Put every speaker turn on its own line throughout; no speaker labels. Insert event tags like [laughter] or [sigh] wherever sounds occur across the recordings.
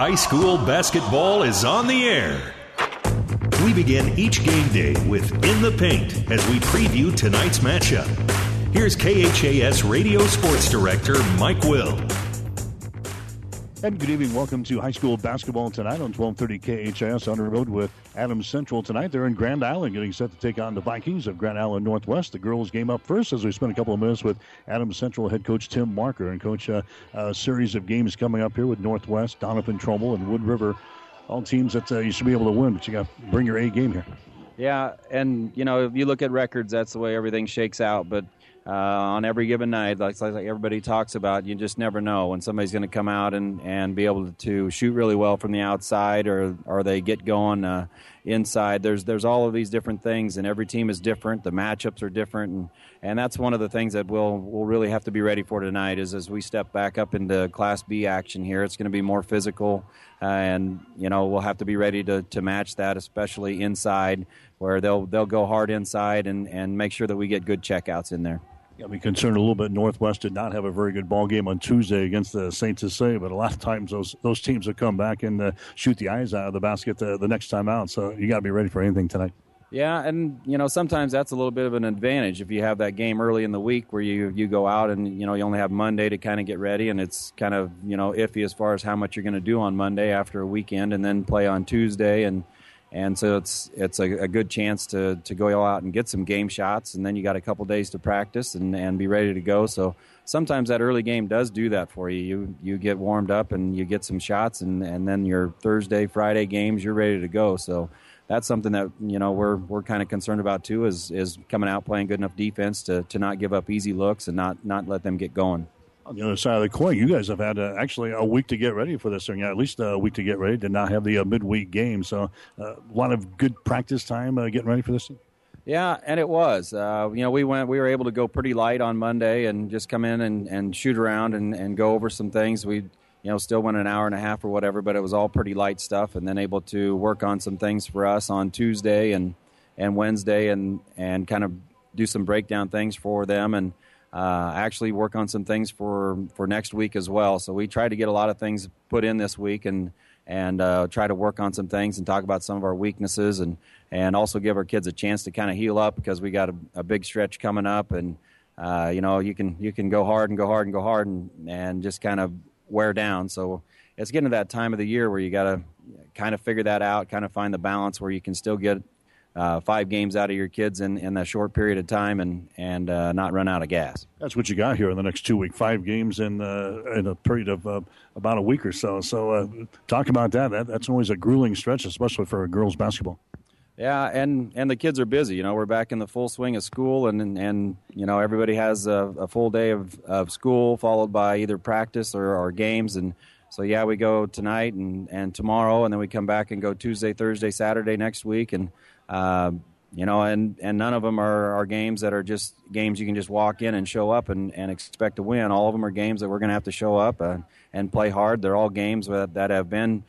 High school basketball is on the air. We begin each game day with In the Paint as we preview tonight's matchup. Here's KHAS Radio Sports Director Mike Will.
And good evening. Welcome to high school basketball tonight on 1230 KHAS on the road with Adams Central tonight. They're in Grand Island getting set to take on the Vikings of Grand Island Northwest. The girls game up first as we spend a couple of minutes with Adams Central head coach Tim Marker and coach uh, a series of games coming up here with Northwest, Doniphan Trumbull, and Wood River. All teams that uh, you should be able to win, but you got to bring your A game here.
Yeah, and you know if you look at records, that's the way everything shakes out. But uh, on every given night, like, like everybody talks about, you just never know when somebody's going to come out and, and be able to shoot really well from the outside, or or they get going uh, inside. There's there's all of these different things, and every team is different. The matchups are different, and, and that's one of the things that we'll we'll really have to be ready for tonight. Is as we step back up into Class B action here, it's going to be more physical, uh, and you know we'll have to be ready to, to match that, especially inside, where they'll they'll go hard inside and, and make sure that we get good checkouts in there
got me concerned a little bit. Northwest did not have a very good ball game on Tuesday against the Saints Saint Cecilia, but a lot of times those those teams will come back and uh, shoot the eyes out of the basket the, the next time out. So you got to be ready for anything tonight.
Yeah, and you know sometimes that's a little bit of an advantage if you have that game early in the week where you you go out and you know you only have Monday to kind of get ready, and it's kind of you know iffy as far as how much you're going to do on Monday after a weekend, and then play on Tuesday and and so it's it's a, a, good chance to to go out and get some game shots, and then you got a couple days to practice and, and be ready to go. So sometimes that early game does do that for you. You you get warmed up and you get some shots, and, and then your Thursday Friday games you're ready to go. So that's something that you know we're we're kind of concerned about too is is coming out playing good enough defense to to not give up easy looks and not not let them get going
on the other side of the coin, you guys have had uh, actually a week to get ready for this thing. At least a week to get ready. Did not have the uh, midweek game, so uh, a lot of good practice time uh, getting ready for this thing.
Yeah, and it was. Uh, you know, we went. We were able to go pretty light on Monday and just come in and, and shoot around and, and go over some things. We, you know, still went an hour and a half or whatever, but it was all pretty light stuff. And then able to work on some things for us on Tuesday and and Wednesday and and kind of do some breakdown things for them and uh, actually work on some things for for next week as well. So we try to get a lot of things put in this week and and uh, try to work on some things and talk about some of our weaknesses and and also give our kids a chance to kind of heal up because we got a, a big stretch coming up and uh, you know you can you can go hard and go hard and go hard and and just kind of wear down. So it's getting to that time of the year where you got to kind of figure that out, kind of find the balance where you can still get uh, five games out of your kids in, in a short period of time and and uh, not run out of gas.
That's what you got here in the next two weeks. Five games in uh, in a period of uh, about a week or so. So uh, talk about that. that. That's always a grueling stretch, especially for a girls basketball.
Yeah, and and the kids are busy. You know, we're back in the full swing of school, and and, and you know everybody has a, a, full day of, of school followed by either practice or, or games and. So yeah, we go tonight and, and tomorrow, and then we come back and go Tuesday, Thursday, Saturday next week, and uh, you know, and, and none of them are, are games that are just games you can just walk in and show up and, and expect to win. All of them are games that we're going to have to show up and, and play hard. They're all games that, that have been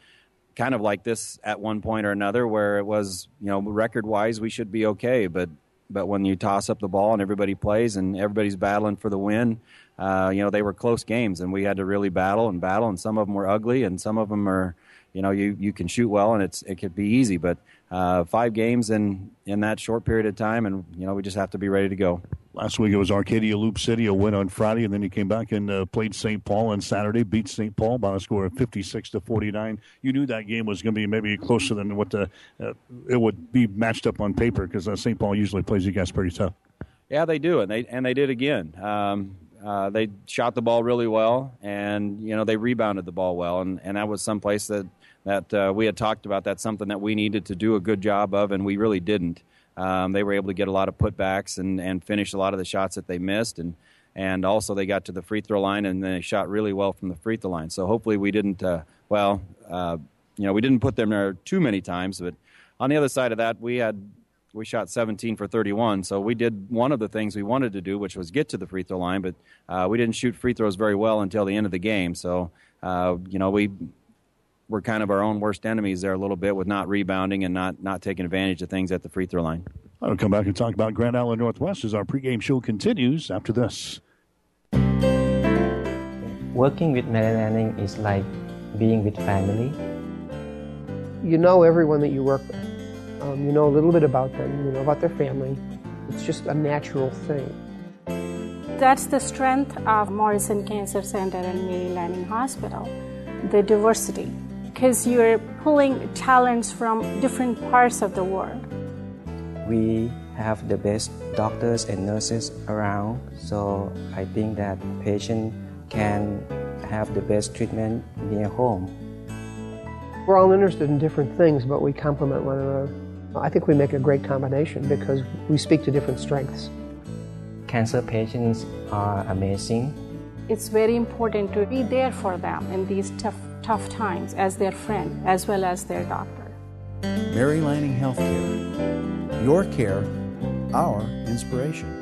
kind of like this at one point or another, where it was, you know, record wise, we should be okay. But but when you toss up the ball and everybody plays and everybody's battling for the win, uh, you know, they were close games and we had to really battle and battle. And some of them were ugly and some of them are, you know, you, you can shoot well and it's it could be easy, but uh, five games in in that short period of time, and you know we just have to be ready to go.
Last week it was Arcadia Loop City, a win on Friday, and then he came back and uh, played St. Paul on Saturday, beat St. Paul by a score of 56 to 49. You knew that game was going to be maybe closer than what the, uh, it would be matched up on paper because uh, St. Paul usually plays you guys pretty tough.
Yeah, they do, and they and they did again. Um, uh, they shot the ball really well, and you know they rebounded the ball well, and, and that was someplace that that uh, we had talked about. That's something that we needed to do a good job of, and we really didn't. Um, they were able to get a lot of putbacks and, and finish a lot of the shots that they missed, and and also they got to the free throw line and they shot really well from the free throw line. So hopefully we didn't. Uh, well, uh, you know, we didn't put them there too many times, but on the other side of that, we had we shot 17 for 31. So we did one of the things we wanted to do, which was get to the free throw line, but uh, we didn't shoot free throws very well until the end of the game. So uh, you know, we we're kind of our own worst enemies there a little bit with not rebounding and not not taking advantage of things at the free throw line.
I'll come back and talk about Grand Island Northwest as our pregame show continues after this.
Working with Mary Lanning is like being with family.
You know everyone that you work with. Um, you know a little bit about them, you know about their family. It's just a natural thing.
That's the strength of Morrison Cancer Center and Mary Lanning Hospital, the diversity, because you're pulling talents from different parts of the world.
We have the best doctors and nurses around, so I think that patient can have the best treatment near home.
We're all interested in different things, but we complement one another. I think we make a great combination because we speak to different strengths.
Cancer patients are amazing.
It's very important to be there for them in these tough, tough times as their friend as well as their doctor.
Mary Lanning Healthcare. Your care, our inspiration.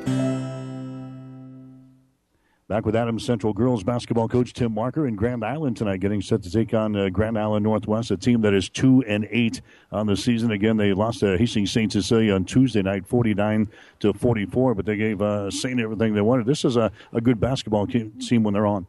Back with Adams Central girls basketball coach Tim Marker in Grand Island tonight, getting set to take on uh, Grand Island Northwest, a team that is two and eight on the season. Again, they lost to Hastings St. Cecilia on Tuesday night, forty-nine to forty-four, but they gave uh, Saint everything they wanted. This is a, a good basketball team when they're on.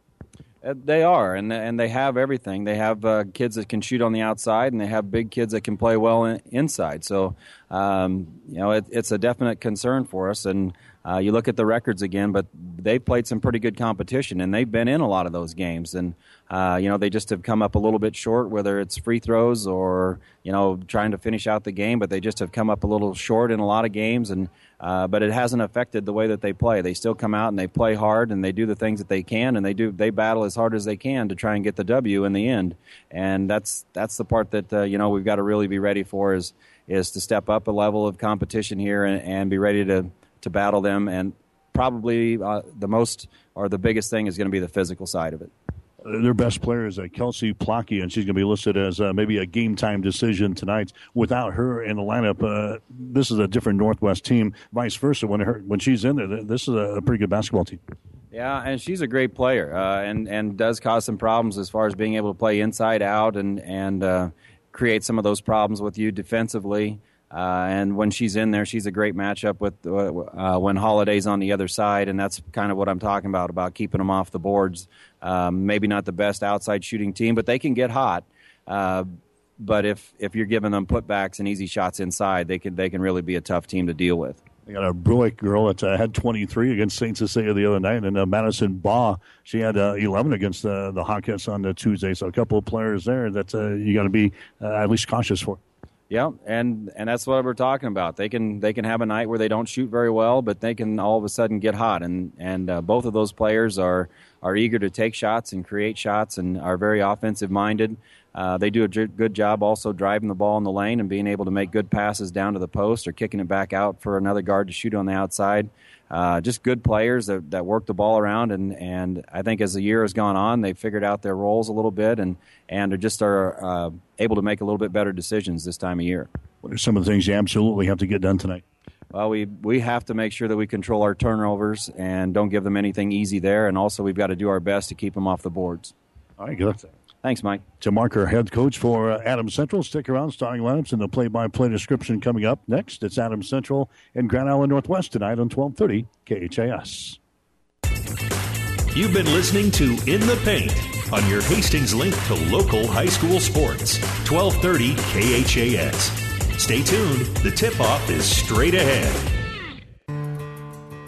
Uh, they are, and and they have everything. They have uh, kids that can shoot on the outside, and they have big kids that can play well in, inside. So, um, you know, it, it's a definite concern for us. And uh, you look at the records again, but they've played some pretty good competition, and they've been in a lot of those games. And uh, you know, they just have come up a little bit short, whether it's free throws or you know trying to finish out the game. But they just have come up a little short in a lot of games, and uh, but it hasn't affected the way that they play. They still come out and they play hard, and they do the things that they can, and they do they battle as hard as they can to try and get the W in the end. And that's that's the part that uh, you know we've got to really be ready for is is to step up a level of competition here and, and be ready to to battle them. And probably uh, the most or the biggest thing is going to be the physical side of it.
Their best player is uh, Kelsey Plocky, and she's going to be listed as uh, maybe a game time decision tonight. Without her in the lineup, uh, this is a different Northwest team. Vice versa, when her when she's in there, this is a pretty good basketball team.
Yeah, and she's a great player, uh, and and does cause some problems as far as being able to play inside out and and uh, create some of those problems with you defensively. Uh, and when she's in there, she's a great matchup with uh, uh, when Holiday's on the other side, and that's kind of what I'm talking about about keeping them off the boards. Um, maybe not the best outside shooting team, but they can get hot. Uh, but if if you're giving them putbacks and easy shots inside, they can they can really be a tough team to deal with.
They got a Broik girl that uh, had 23 against St. Cecilia the other night, and uh, Madison Baugh, she had uh, 11 against uh, the Hawkettes on the Tuesday. So a couple of players there that uh, you got to be uh, at least cautious for.
Yeah, and and that's what we're talking about. They can they can have a night where they don't shoot very well, but they can all of a sudden get hot. And and uh, both of those players are are eager to take shots and create shots and are very offensive minded. Uh, they do a j- good job also driving the ball in the lane and being able to make good passes down to the post or kicking it back out for another guard to shoot on the outside. Uh, just good players that, that work the ball around, and, and I think as the year has gone on, they've figured out their roles a little bit, and and are just are uh, able to make a little bit better decisions this time of year.
What are some of the things you absolutely have to get done tonight?
Well, we we have to make sure that we control our turnovers and don't give them anything easy there, and also we've got to do our best to keep them off the boards.
All right, good.
Thanks, Mike.
Tim Marker, head coach for uh, Adams Central. Stick around, starting lineups and the play-by-play description coming up next. It's Adam Central and Grand Island Northwest tonight on 1230 KHAS.
You've been listening to In the Paint on your Hastings link to local high school sports, 1230 KHAS. Stay tuned. The tip-off is straight ahead.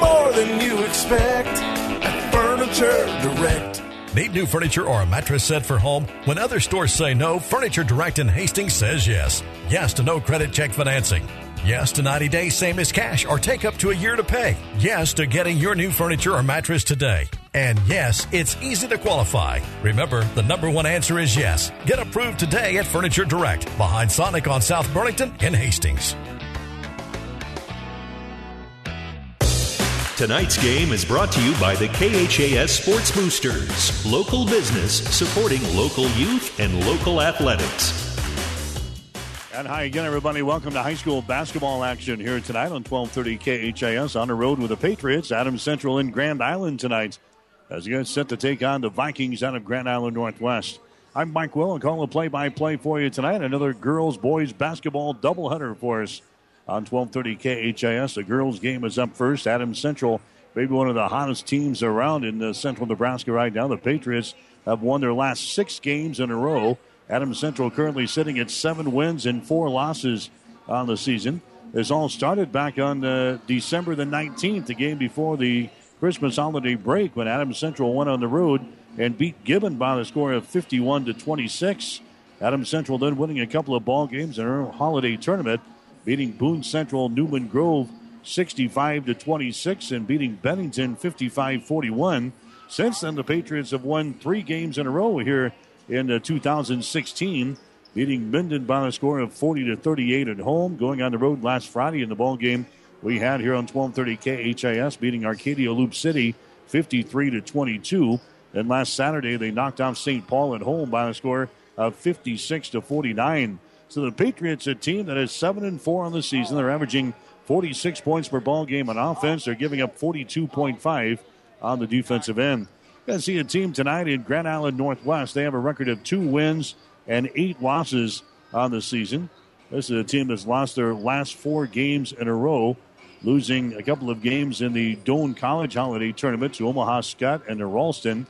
More than you expect at Furniture Direct.
Need new furniture or a mattress set for home? When other stores say no, Furniture Direct in Hastings says yes. Yes to no credit check financing. Yes to 90 days same as cash or take up to a year to pay. Yes to getting your new furniture or mattress today. And yes, it's easy to qualify. Remember, the number one answer is yes. Get approved today at Furniture Direct behind Sonic on South Burlington in Hastings.
Tonight's game is brought to you by the KHAS Sports Boosters, local business supporting local youth and local athletics.
And hi again, everybody. Welcome to high school basketball action here tonight on 1230 KHAS on the road with the Patriots. Adams Central in Grand Island tonight as you get set to take on the Vikings out of Grand Island Northwest. I'm Mike Will and call a play-by-play for you tonight. Another girls-boys basketball doubleheader for us on 1230 KHAS. The girls' game is up first. Adams Central, maybe one of the hottest teams around in central Nebraska right now. The Patriots have won their last six games in a row. Adams Central currently sitting at seven wins and four losses on the season. This all started back on uh, December the 19th, the game before the Christmas holiday break, when Adams Central went on the road and beat Gibbon by the score of 51 to 26. Adams Central then winning a couple of ball games in our holiday tournament, beating Boone Central Newman Grove 65 to 26 and beating Bennington 55-41. Since then, the Patriots have won three games in a row here in uh, 2016, beating Minden by a score of 40 to 38 at home. Going on the road last Friday in the ball game we had here on 1230 KHAS, beating Arcadia Loop City 53 to 22. And last Saturday they knocked off St. Paul at home by a score of 56 to 49. So the Patriots, a team that is seven and four on the season, they're averaging 46 points per ball game on offense. They're giving up 42.5 on the defensive end. Going to see a team tonight in Grand Island Northwest. They have a record of two wins and eight losses on the season. This is a team that's lost their last four games in a row, losing a couple of games in the Doane College Holiday Tournament to Omaha Skutt and to Ralston.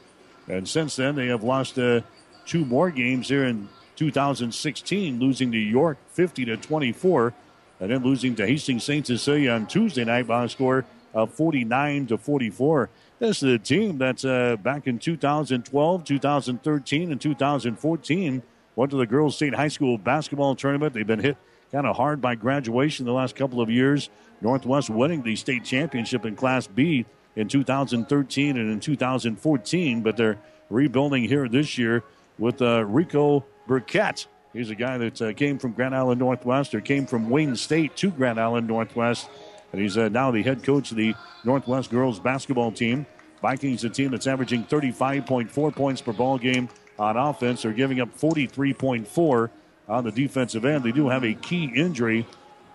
And since then, they have lost uh, two more games here in 2016, losing to York 50 to 24, and then losing to Hastings St. Cecilia on Tuesday night by a score of 49 to 44. This is a team that's uh, back in 2012, 2013, and 2014 went to the girls' state high school basketball tournament. They've been hit kind of hard by graduation the last couple of years. Northwest winning the state championship in Class B in 2013 and in 2014, but they're rebuilding here this year with uh, Rico Burkett. He's a guy that uh, came from Grand Island Northwest or came from Wayne State to Grand Island Northwest and he's uh, now the head coach of the Northwest girls basketball team. Vikings, a team that's averaging 35.4 points per ball game on offense. They're giving up 43.4 on the defensive end. They do have a key injury,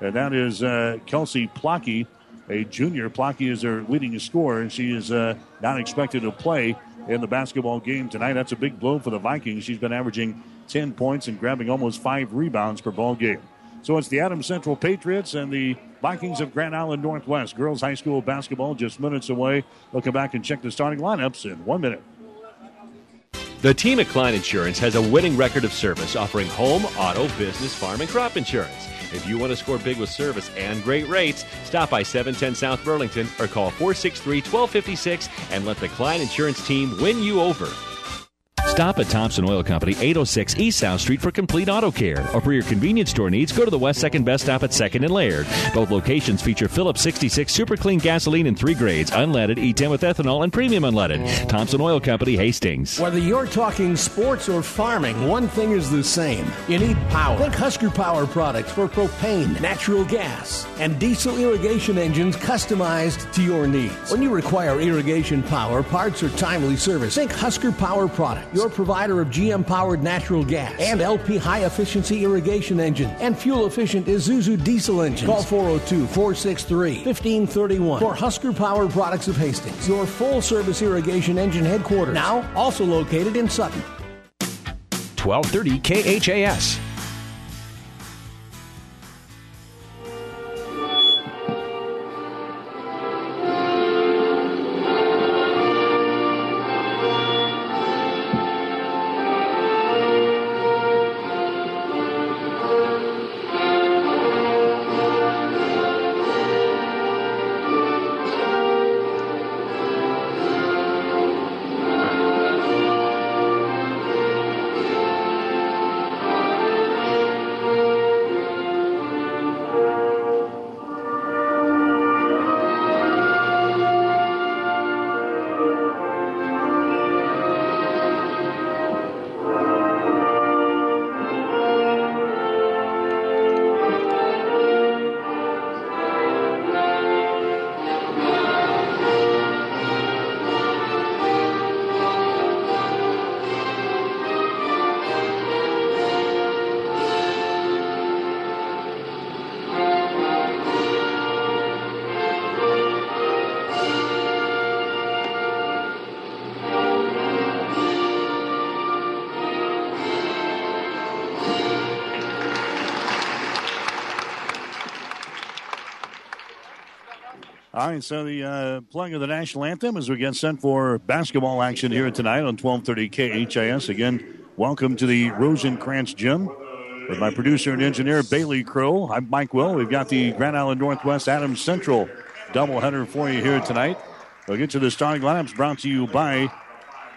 and that is uh, Kelsey Plocky, a junior. Plocky is their leading scorer, and she is uh, not expected to play in the basketball game tonight. That's a big blow for the Vikings. She's been averaging 10 points and grabbing almost five rebounds per ball game. So it's the Adams Central Patriots and the Vikings of Grand Island Northwest. Girls High School basketball just minutes away. We'll come back and check the starting lineups in one minute.
The team at Klein Insurance has a winning record of service offering home, auto, business, farm, and crop insurance. If you want to score big with service and great rates, stop by 710 South Burlington or call 463 1256 and let the Klein Insurance team win you over.
Stop at Thompson Oil Company, 806 East South Street for complete auto care. Or for your convenience store needs, go to the West 2nd Best Stop at 2nd and Laird. Both locations feature Phillips 66 super clean gasoline in three grades, unleaded, E10 with ethanol, and premium unleaded. Thompson Oil Company, Hastings.
Whether you're talking sports or farming, one thing is the same. You need power. Think Husker Power products for propane, natural gas, and diesel irrigation engines customized to your needs. When you require irrigation power, parts, or timely service, think Husker Power products your provider of GM powered natural gas and LP high efficiency irrigation engine and fuel efficient Isuzu diesel engines. Call 402 463 1531 for Husker Power Products of Hastings, your full service irrigation engine headquarters. Now also located in Sutton.
1230 KHAS.
All right, so the uh, playing of the national anthem as we get set for basketball action here tonight on 1230 KHAS. Again, welcome to the Rosencrantz Gym with my producer and engineer Bailey Crow. I'm Mike Will. We've got the Grand Island Northwest Adams Central doubleheader for you here tonight. We'll get to the starting lineups brought to you by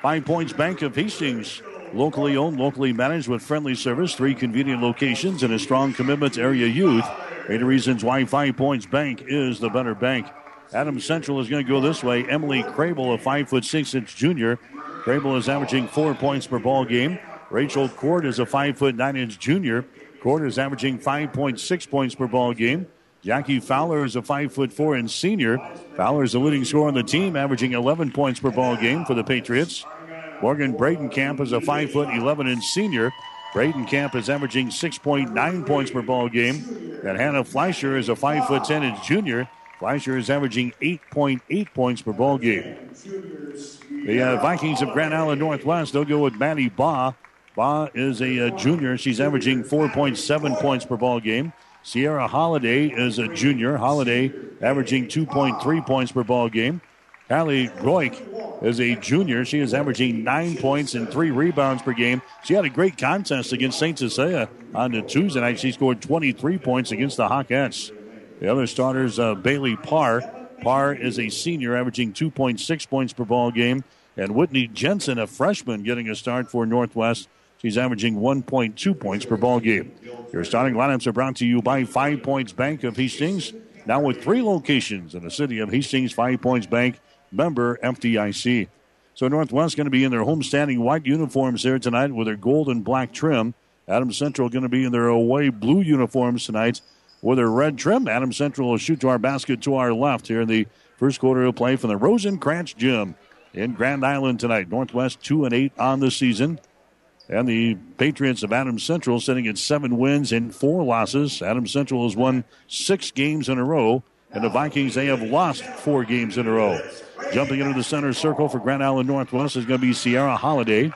Five Points Bank of Hastings. Locally owned, locally managed with friendly service, three convenient locations, and a strong commitment to area youth. Eight reasons why Five Points Bank is the better bank. Adams Central is going to go this way. Emily Crable, a five foot six inch junior. Crable is averaging four points per ball game. Rachel Court is a five foot nine inch junior. Court is averaging 5.6 points per ball game. Jackie Fowler is a five foot four inch senior. Fowler is the leading scorer on the team, averaging 11 points per ball game for the Patriots. Morgan Bradenkamp is a five foot 11 inch senior. Bradenkamp is averaging 6.9 points per ball game. And Hannah Fleischer is a five foot 10 inch junior. Fleischer is averaging 8.8 points per ball game. The uh, Vikings of Grand Island Northwest, they'll go with Maddie Baugh. Baugh is a, uh, junior. She's averaging 4.7 points per ball game. Sierra Holiday is a junior. Holiday averaging 2.3 points per ball game. Hallie Broik is a junior. She is averaging nine points and three rebounds per game. She had a great contest against St. Cecilia on the Tuesday night. She scored 23 points against the Hawkettes. The other starters, uh, Bailey Parr. Parr is a senior, averaging 2.6 points per ball game. And Whitney Jensen, a freshman, getting a start for Northwest. She's averaging 1.2 points per ball game. Your starting lineups are brought to you by Five Points Bank of Hastings. Now with three locations in the city of Hastings, Five Points Bank, member FDIC. So Northwest going to be in their homestanding white uniforms here tonight with their gold and black trim. Adams Central going to be in their away blue uniforms tonight with their red trim. Adam Central will shoot to our basket to our left here in the first quarter of play from the Rosencrantz Gym in Grand Island tonight. Northwest 2 and 8 on the season. And the Patriots of Adams Central sitting at seven wins and four losses. Adams Central has won six games in a row, and the Vikings, they have lost four games in a row. Jumping into the center circle for Grand Island Northwest is going to be Sierra Holiday.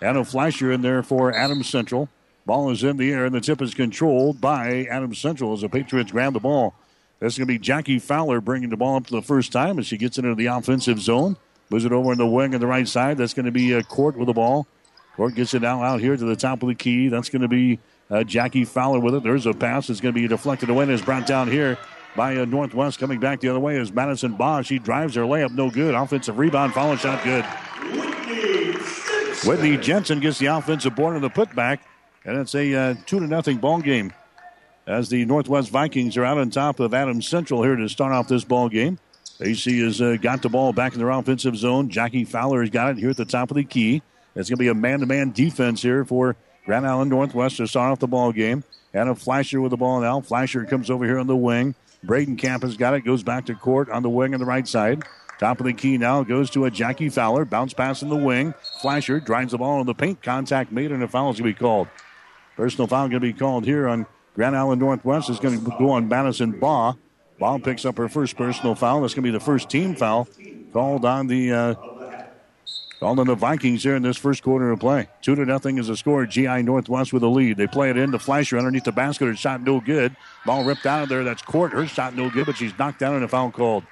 Hannah Fleischer in there for Adams Central. Ball is in the air, and the tip is controlled by Adams Central as the Patriots grab the ball. That's going to be Jackie Fowler bringing the ball up for the first time as she gets into the offensive zone. Moves it over in the wing on the right side. That's going to be a Court with the ball. Court gets it now out here to the top of the key. That's going to be uh, Jackie Fowler with it. There's a pass. It's going to be deflected away and is brought down here by uh, Northwest. Coming back the other way is Madison Bosch. She drives her layup. No good. Offensive rebound. Follow shot good. Whitney Jensen gets the offensive board on the putback. And it's a uh, two to nothing ball game. As the Northwest Vikings are out on top of Adams Central here to start off this ball game. AC has uh, got the ball back in their offensive zone. Jackie Fowler has got it here at the top of the key. It's going to be a man-to-man defense here for Grand Island Northwest to start off the ball game. And a Fleischer with the ball now. Fleischer comes over here on the wing. Bradenkamp has got it. Goes back to court on the wing on the right side. Top of the key now goes to a Jackie Fowler. Bounce pass in the wing. Fleischer drives the ball in the paint. Contact made and a foul is going to be called. Personal foul going to be called here on Grand Island Northwest. It's going to go on Madison Baugh. Baugh picks up her first personal foul. That's going to be the first team foul called on the uh, called on the Vikings here in this first quarter of play. Two to nothing is the score. GI Northwest with a lead. They play it into Fleischer underneath the basket. Her shot no good. Ball ripped out of there. That's Court. Her shot no good, but she's knocked down and a foul called.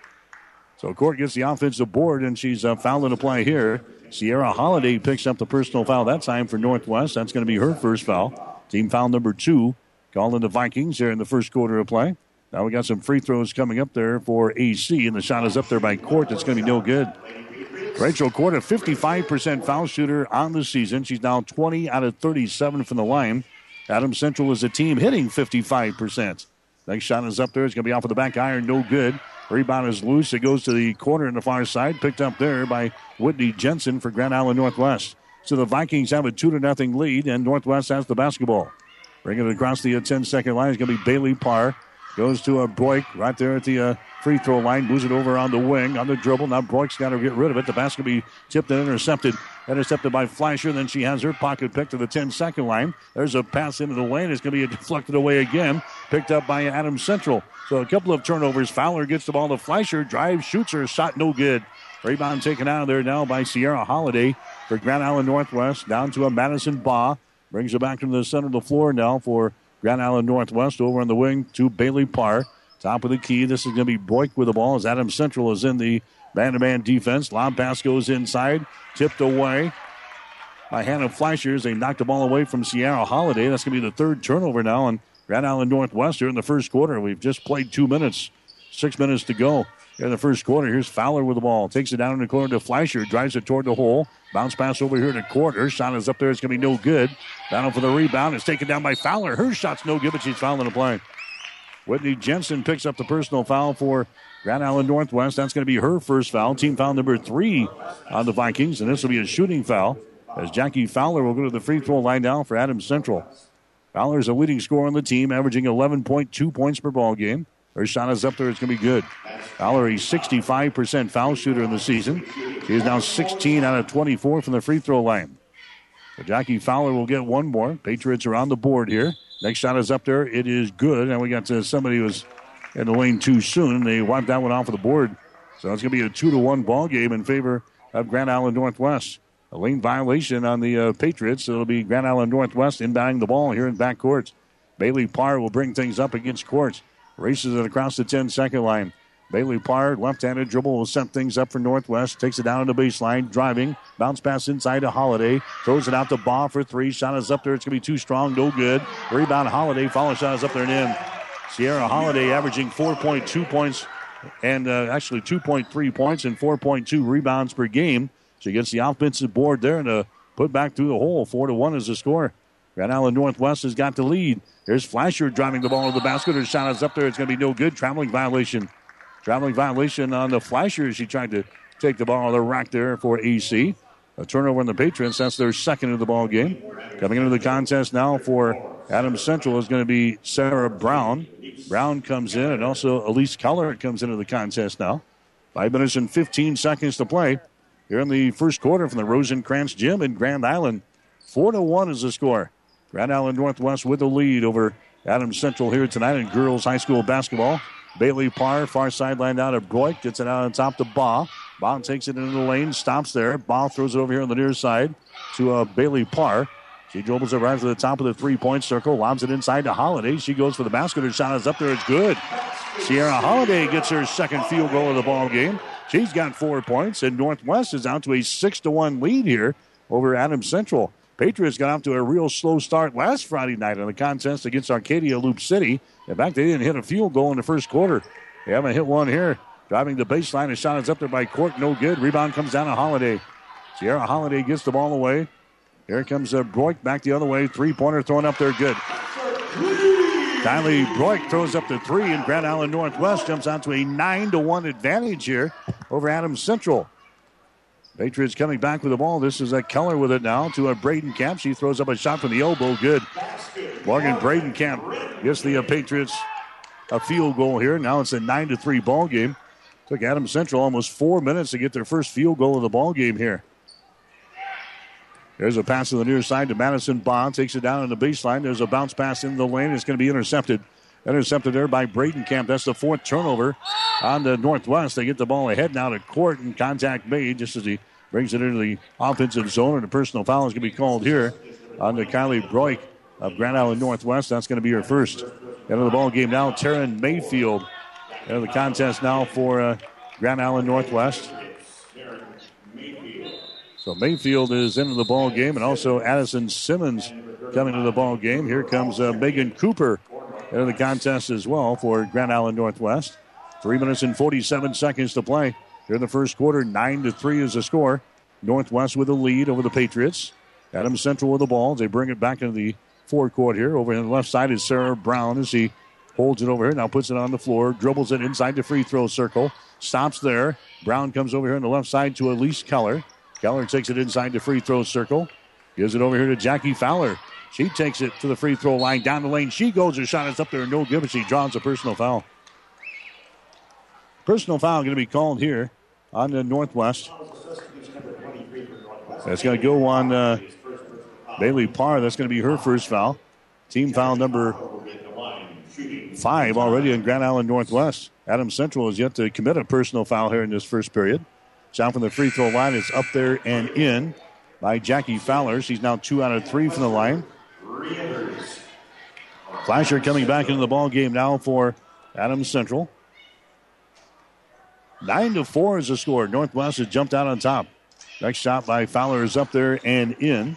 So Court gets the offensive board and she's uh, fouled in the play here. Sierra Holiday picks up the personal foul that time for Northwest. That's going to be her first foul. Team foul number two calling the Vikings here in the first quarter of play. Now we got some free throws coming up there for AC, and the shot is up there by Court. That's going to be no good. Rachel Court, a 55% foul shooter on the season. She's now 20 out of 37 from the line. Adams Central is a team hitting 55%. Next shot is up there. It's going to be off of the back iron. No good. Rebound is loose. It goes to the corner in the far side. Picked up there by Whitney Jensen for Grand Island Northwest. So the Vikings have a 2 to nothing lead, and Northwest has the basketball. Bringing it across the 10 second line is going to be Bailey Parr. Goes to a break right there at the uh, free throw line. Moves it over on the wing on the dribble. Now Broik's got to get rid of it. The basket be tipped and intercepted. Intercepted by Fleischer. Then she has her pocket pick to the 10 second line. There's a pass into the lane. It's going to be [laughs] deflected away again. Picked up by Adams Central. So a couple of turnovers. Fowler gets the ball to Fleischer. Drive, shoots her. Shot no good. Rebound taken out of there now by Sierra Holiday for Grand Island Northwest. Down to a Madison Baugh. Brings it back to the center of the floor now for Grand Island Northwest. Over on the wing to Bailey Parr. Top of the key. This is going to be Broik with the ball as Adam Central is in the man-to-man defense. Lob pass goes inside, tipped away by Hannah Fleischer. They knocked the ball away from Sierra Holiday. That's going to be the third turnover now on Grand Island Northwest here in the first quarter. We've just played two minutes, six minutes to go in the first quarter. Here's Fowler with the ball. Takes it down in the corner to Fleischer. Drives it toward the hole. Bounce pass over here to Court. Her shot is up there. It's going to be no good. Battle for the rebound. It's taken down by Fowler. Her shot's no good, but she's fouling the play. Whitney Jensen picks up the personal foul for Grand Island Northwest. That's going to be her first foul. Team foul number three on the Vikings, and this will be a shooting foul as Jackie Fowler will go to the free throw line now for Adams Central. Fowler is a leading scorer on the team, averaging 11.2 points per ball game. Her shot is up there. It's going to be good. A 65% foul shooter in the season. She is now 16 out of 24 from the free throw line. So Jackie Fowler will get one more. Patriots are on the board here. Next shot is up there. It is good. And we got to somebody who was in the lane too soon. They wiped that one off of the board. So it's going to be a two to one ball game in favor of Grand Island Northwest. A lane violation on the uh, Patriots. It'll be Grand Island Northwest inbounding the ball here in back courts. Bailey Parr will bring things up against courts. Races it across the 10 second line. Bailey Parr, left handed dribble, will set things up for Northwest. Takes it down to the baseline, driving. Bounce pass inside to Holiday. Throws it out to Baugh for three. Shot is up there. It's going to be too strong. No good. Rebound Holiday. Follow shot is up there and in. Sierra Holiday averaging 4.2 points and uh, actually 2.3 points and 4.2 rebounds per game. She gets the offensive board there and a put back through the hole. Four to one is the score. Grand Island Northwest has got the lead. Here's Fleischer driving the ball to the basket. Her shot is up there. It's going to be no good. Traveling violation. Traveling violation on the Fleischer. She tried to take the ball on the rack there for AC. A turnover on the Patriots. That's their second of the ball game. Coming into the contest now for Adams Central is going to be Sarah Brown. Brown comes in, and also Elise Keller comes into the contest now. Five minutes and 15 seconds to play here in the first quarter from the Rosencrantz Gym in Grand Island. Four to one is the score. Grand Island Northwest with the lead over Adams Central here tonight in girls high school basketball. Bailey Parr, far sideline out of Broik, gets it out on top to Baugh. Baugh takes it into the lane, stops there. Baugh throws it over here on the near side to uh, Bailey Parr. She dribbles right to the top of the three point circle, lobs it inside to Holiday. She goes for the basket. Her shot is up there. It's good. Sierra Holiday gets her second field goal of the ball game. She's got four points, and Northwest is out to a six to one lead here over Adams Central. Patriots got off to a real slow start last Friday night in the contest against Arcadia Loop City. In fact, they didn't hit a field goal in the first quarter. They haven't hit one here. Driving the baseline, a shot is up there by Court, no good. Rebound comes down to Holiday. Sierra Holiday gets the ball away. Here comes uh, back the other way. Three pointer thrown up there, good. Kylie Broik throws up the three, and Grand Island Northwest jumps out to a nine to one advantage here over Adams Central. Patriots coming back with the ball. This is a Keller with it now to a Bradenkamp. She throws up a shot from the elbow. Good. Morgan Bradenkamp gets the uh, Patriots a field goal here. Now it's a nine to three ball game. Took Adam Central almost four minutes to get their first field goal of the ball game here. There's a pass to the near side to Madison Bond. Takes it down on the baseline. There's a bounce pass in the lane. It's going to be intercepted. Intercepted there by Bradenkamp. That's the fourth turnover on the Northwest. They get the ball ahead now to court and contact made just as he brings it into the offensive zone. And a personal foul is going to be called here on the Kylie Broik of Grand Island Northwest. That's going to be her first. End of the ball game now. Taryn Mayfield into the contest now for uh, Grand Island Northwest. So Mayfield is into the ball game, and also Addison Simmons coming to the ball game. Here comes uh, Megan Cooper into the contest as well for Grand Island Northwest. Three minutes and 47 seconds to play. Here in the first quarter, nine to three is the score. Northwest with a lead over the Patriots. Adams Central with the ball. They bring it back into the forecourt here. Over on the left side is Sarah Brown as he holds it over here. Now puts it on the floor, dribbles it inside the free throw circle, stops there. Brown comes over here on the left side to Elise Keller. Keller takes it inside the free throw circle. Gives it over here to Jackie Fowler. She takes it to the free throw line down the lane. She goes. Her shot is up there, no good, but she draws a personal foul. Personal foul going to be called here on the Northwest. That's going to go on uh, Bailey Parr. That's going to be her first foul. Team foul number five already in Grand Island Northwest. Adams Central is yet to commit a personal foul here in this first period. Shot from the free throw line is up there and in by Jackie Fowler. She's now two out of three from the line. Fleischer coming back into the ball game now for Adams Central. Nine to four is the score. Northwest has jumped out on top. Next shot by Fowler is up there and in.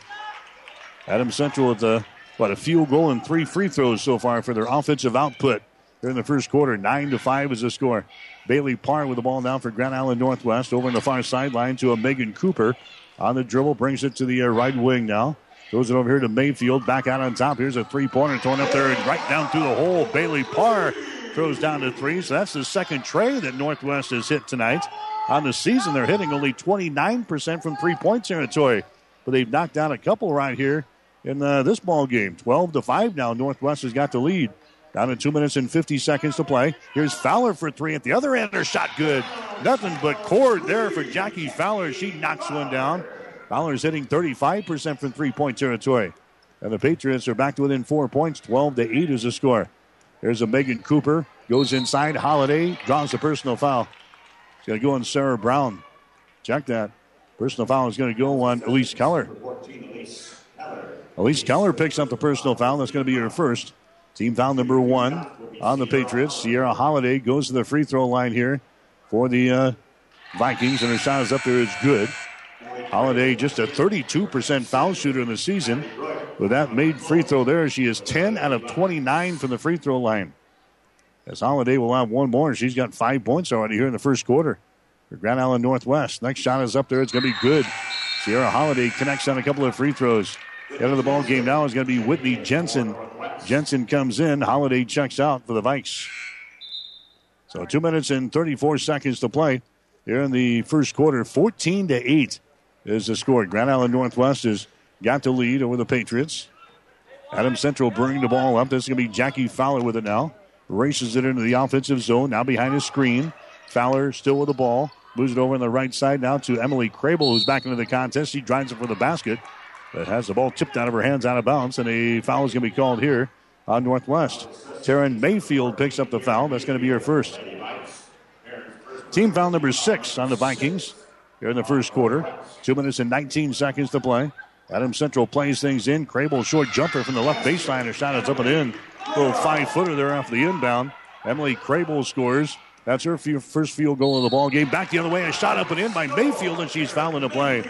Adams Central with a what a field goal and three free throws so far for their offensive output. Here in the first quarter, nine to five is the score. Bailey Parr with the ball now for Grand Island Northwest over in the far sideline to a Megan Cooper on the dribble, brings it to the uh, right wing now. Throws it over here to Mayfield, back out on top. Here's a three pointer thrown up there right down through the hole. Bailey Parr throws down to three. So that's the second tray that Northwest has hit tonight. On the season, they're hitting only 29% from three point territory, but they've knocked down a couple right here in uh, this ball game. 12 to 5 now. Northwest has got the lead. Down to two minutes and 50 seconds to play. Here's Fowler for three at the other end. Her shot good. Nothing but cord there for Jackie Fowler. She knocks one down. Fowler's hitting 35% from three point territory. And the Patriots are back to within four points. 12 to 8 is the score. There's a Megan Cooper. Goes inside. Holiday draws a personal foul. It's going to go on Sarah Brown. Check that. Personal foul is going to go on Elise Keller. Elise Keller picks up the personal foul. That's going to be her first. Team foul number one on the Patriots. Sierra Holiday goes to the free throw line here for the uh, Vikings, and her shot is up there. It's good. Holiday just a 32% foul shooter in the season. With that made free throw there, she is 10 out of 29 from the free throw line. As Holiday will have one more, and she's got five points already here in the first quarter for Grand Island Northwest. Next shot is up there. It's going to be good. Sierra Holiday connects on a couple of free throws. The end of the ball game now is going to be Whitney Jensen. Jensen comes in. Holiday checks out for the Vikes. So two minutes and 34 seconds to play here in the first quarter. 14 to 8 is the score. Grand Island Northwest has got the lead over the Patriots. Adam Central bringing the ball up. This is going to be Jackie Fowler with it now. Races it into the offensive zone. Now behind his screen. Fowler still with the ball. Moves it over on the right side now to Emily Crable, who's back into the contest. She drives it for the basket. But has the ball tipped out of her hands out of bounds, and a foul is going to be called here on Northwest. Taryn Mayfield picks up the foul. That's going to be her first. Team foul number six on the Vikings here in the first quarter. Two minutes and 19 seconds to play. Adam Central plays things in. Crable short jumper from the left baseline. Her shot is up and in. Little five footer there off the inbound. Emily Crable scores. That's her first field goal of the ball game. Back the other way, a shot up and in by Mayfield, and she's fouling the play.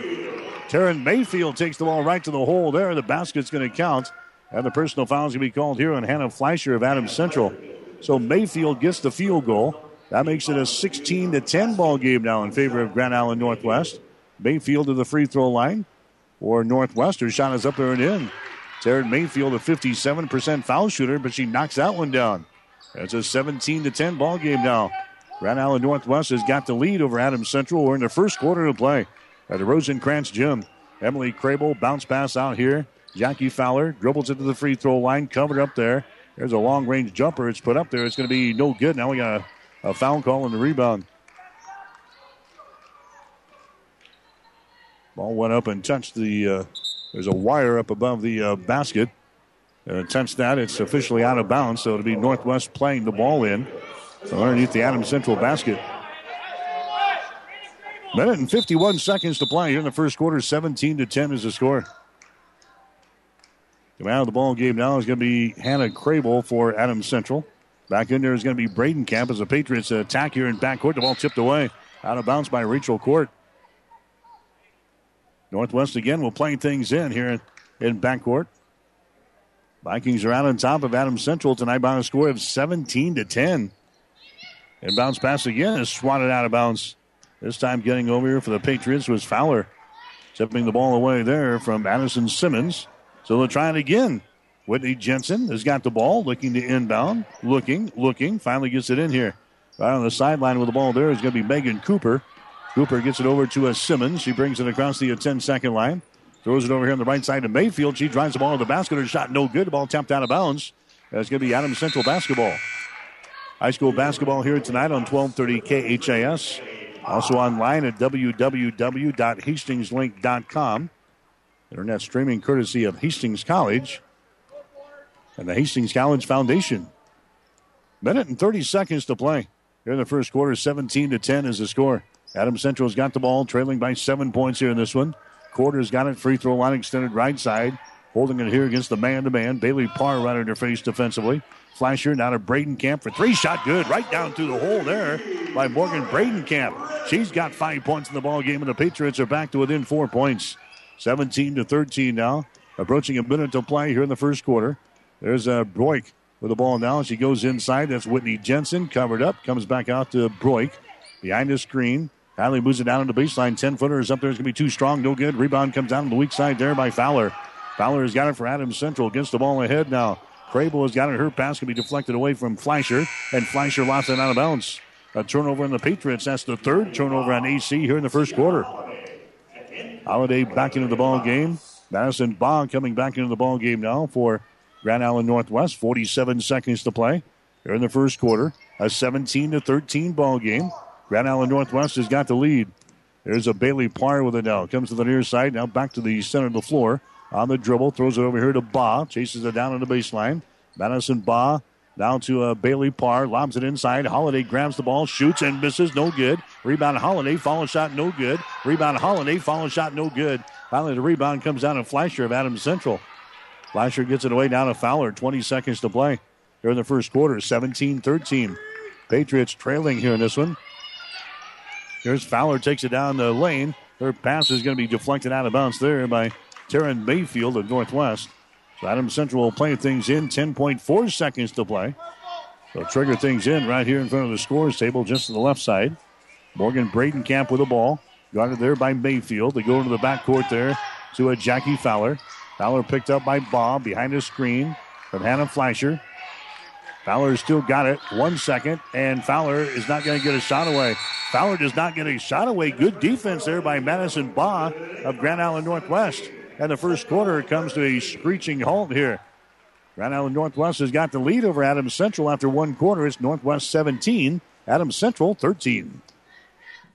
Taryn Mayfield takes the ball right to the hole there. The basket's going to count. And the personal foul is going to be called here on Hannah Fleischer of Adams Central. So Mayfield gets the field goal. That makes it a 16 to 10 ball game now in favor of Grand Island Northwest. Mayfield to the free throw line or Northwest. Her shot is up there and in. Taryn Mayfield, a 57% foul shooter, but she knocks that one down. It's a 17 to 10 ball game now. Grand Island Northwest has got the lead over Adams Central. We're in the first quarter to play at the Rosencrantz Gym. Emily Crable bounce pass out here. Jackie Fowler dribbles into the free throw line, covered up there. There's a long range jumper. It's put up there. It's going to be no good. Now we got a, a foul call on the rebound. Ball went up and touched the. Uh, there's a wire up above the uh, basket. Uh, touched that. It's officially out of bounds, so it'll be Northwest playing the ball in. Underneath the Adams Central basket. Minute and 51 seconds to play here in the first quarter. 17 to 10 is the score. Coming out of the ball game now is going to be Hannah Crable for Adams Central. Back in there is going to be Bradenkamp as the Patriots attack here in backcourt. The ball tipped away. Out of bounds by Rachel Court. Northwest again will play things in here in, backcourt. Vikings are out on top of Adams Central tonight by a score of 17 to 10. And bounce pass again is swatted out of bounds. This time getting over here for the Patriots was Fowler. Tipping the ball away there from Addison Simmons. So they'll try it again. Whitney Jensen has got the ball, looking to inbound, looking, looking, finally gets it in here. Right on the sideline with the ball there is going to be Megan Cooper. Cooper gets it over to a Simmons. She brings it across the 10 second line. Throws it over here on the right side to Mayfield. She drives the ball to the basket. Her shot no good. The ball tapped out of bounds. That's going to be Adams Central basketball. High school basketball here tonight on 1230 KHAS. Also online at www.hastingslink.com. Internet streaming courtesy of Hastings College and the Hastings College Foundation. Minute and 30 seconds to play. Here in the first quarter, 17 to 10 is the score. Adam Central's got the ball, trailing by seven points here in this one. Court's got it. Free throw line extended right side. holding it here against the man to man. Bailey Parr right in her face defensively. Fleischer now to Bradenkamp for three shot good right down through the hole there by Morgan Bradenkamp. She's got five points in the ball game, and the Patriots are back to within four points. 17 to 13 now. Approaching a minute to play here in the first quarter. There's uh, Broik with the ball now. She goes inside. That's Whitney Jensen covered up. Comes back out to Broik behind the screen. Hadley moves it down on the baseline. 10 footer is up there. It's going to be too strong. No good. Rebound comes down on the weak side there by Fowler. Fowler has got it for Adams Central. Against the ball ahead now. Crable has got it. Her pass can be deflected away from Fleischer, and Fleischer lost it out of bounds. A turnover in the Patriots. That's the third turnover on AC here in the first quarter. Holiday back into the ball game. Madison Bond coming back into the ball game now for Grand Island Northwest. 47 seconds to play here in the first quarter. A 17 to 13 ball game. Grand Island Northwest has got the lead. There's a Bailey Parr with it now. Comes to the near side. Now back to the center of the floor. On the dribble. Throws it over here to Baugh. Chases it down on the baseline. Madison Baugh down to uh, Bailey Parr. Lobs it inside. Holiday grabs the ball. Shoots and misses. No good. Rebound Holiday. Follow shot. No good. Rebound Holiday. Follow shot. No good. Finally, the rebound comes down to Fleischer of Adams Central. Fleischer gets it away down to Fowler. 20 seconds to play here in the first quarter. 17 13. Patriots trailing here in this one. Here's Fowler takes it down the lane. Her pass is going to be deflected out of bounds there by Taryn Mayfield of Northwest. So Adams Central will play things in. 10.4 seconds to play. So trigger things in right here in front of the scores table, just to the left side. Morgan Bradenkamp with the ball. Guarded there by Mayfield. They go into the backcourt there to a Jackie Fowler. Fowler picked up by Baugh behind the screen from Hannah Fleischer. Fowler still got it. One second, and Fowler is not going to get a shot away. Fowler does not get a shot away. Good defense there by Madison Baugh of Grand Island Northwest. And the first quarter comes to a screeching halt here. Grand Island Northwest has got the lead over Adams Central after one quarter. It's Northwest 17, Adams Central 13.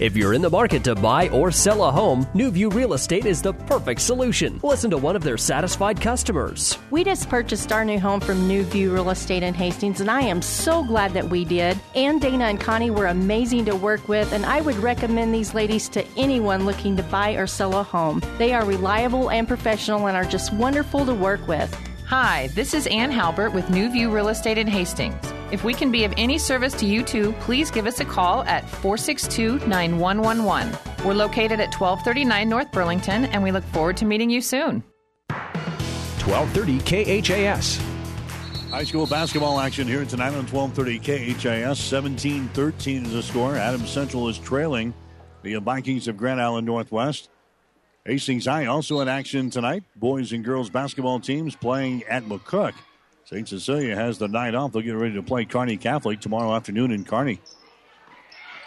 If you're in the market to buy or sell a home, Newview Real Estate is the perfect solution. Listen to one of their satisfied customers.
We just purchased our new home from Newview Real Estate in Hastings, and I am so glad that we did. Ann, Dana, and Connie were amazing to work with, and I would recommend these ladies to anyone looking to buy or sell a home. They are reliable and professional and are just wonderful to work with.
Hi, this is Ann Halbert with New View Real Estate in Hastings. If we can be of any service to you too, please give us a call at 462 9111. We're located at 1239 North Burlington, and we look forward to meeting you soon.
1230 KHAS.
High school basketball action here tonight on 1230 KHAS. 17 13 is the score. Adams Central is trailing the Vikings of Grand Island Northwest. Hastings High also in action tonight. Boys and girls basketball teams playing at McCook. St. Cecilia has the night off. They'll get ready to play Kearney Catholic tomorrow afternoon in Kearney.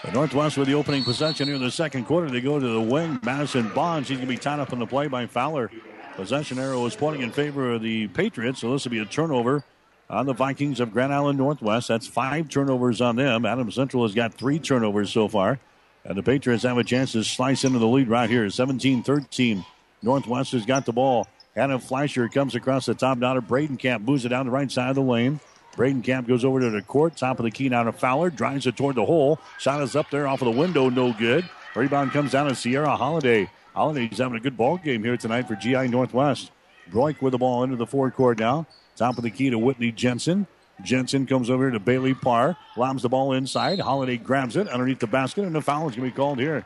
The Northwest with the opening possession here in the second quarter. They go to the wing. Madison Bond. She's going to be tied up in the play by Fowler. Possession arrow is pointing in favor of the Patriots, so this will be a turnover on the Vikings of Grand Island Northwest. That's five turnovers on them. Adam Central has got three turnovers so far. And the Patriots have a chance to slice into the lead right here. 17 13. Northwest has got the ball. Adam Fleischer comes across the top now to Bradenkamp. Moves it down the right side of the lane. Bradenkamp goes over to the court. Top of the key now to Fowler. Drives it toward the hole. Shot is up there off of the window. No good. Rebound comes down to Sierra Holiday. Holiday's having a good ball game here tonight for GI Northwest. Broik with the ball into the forecourt now. Top of the key to Whitney Jensen. Jensen comes over to Bailey Parr, lobs the ball inside. Holiday grabs it underneath the basket, and the foul is going to be called here.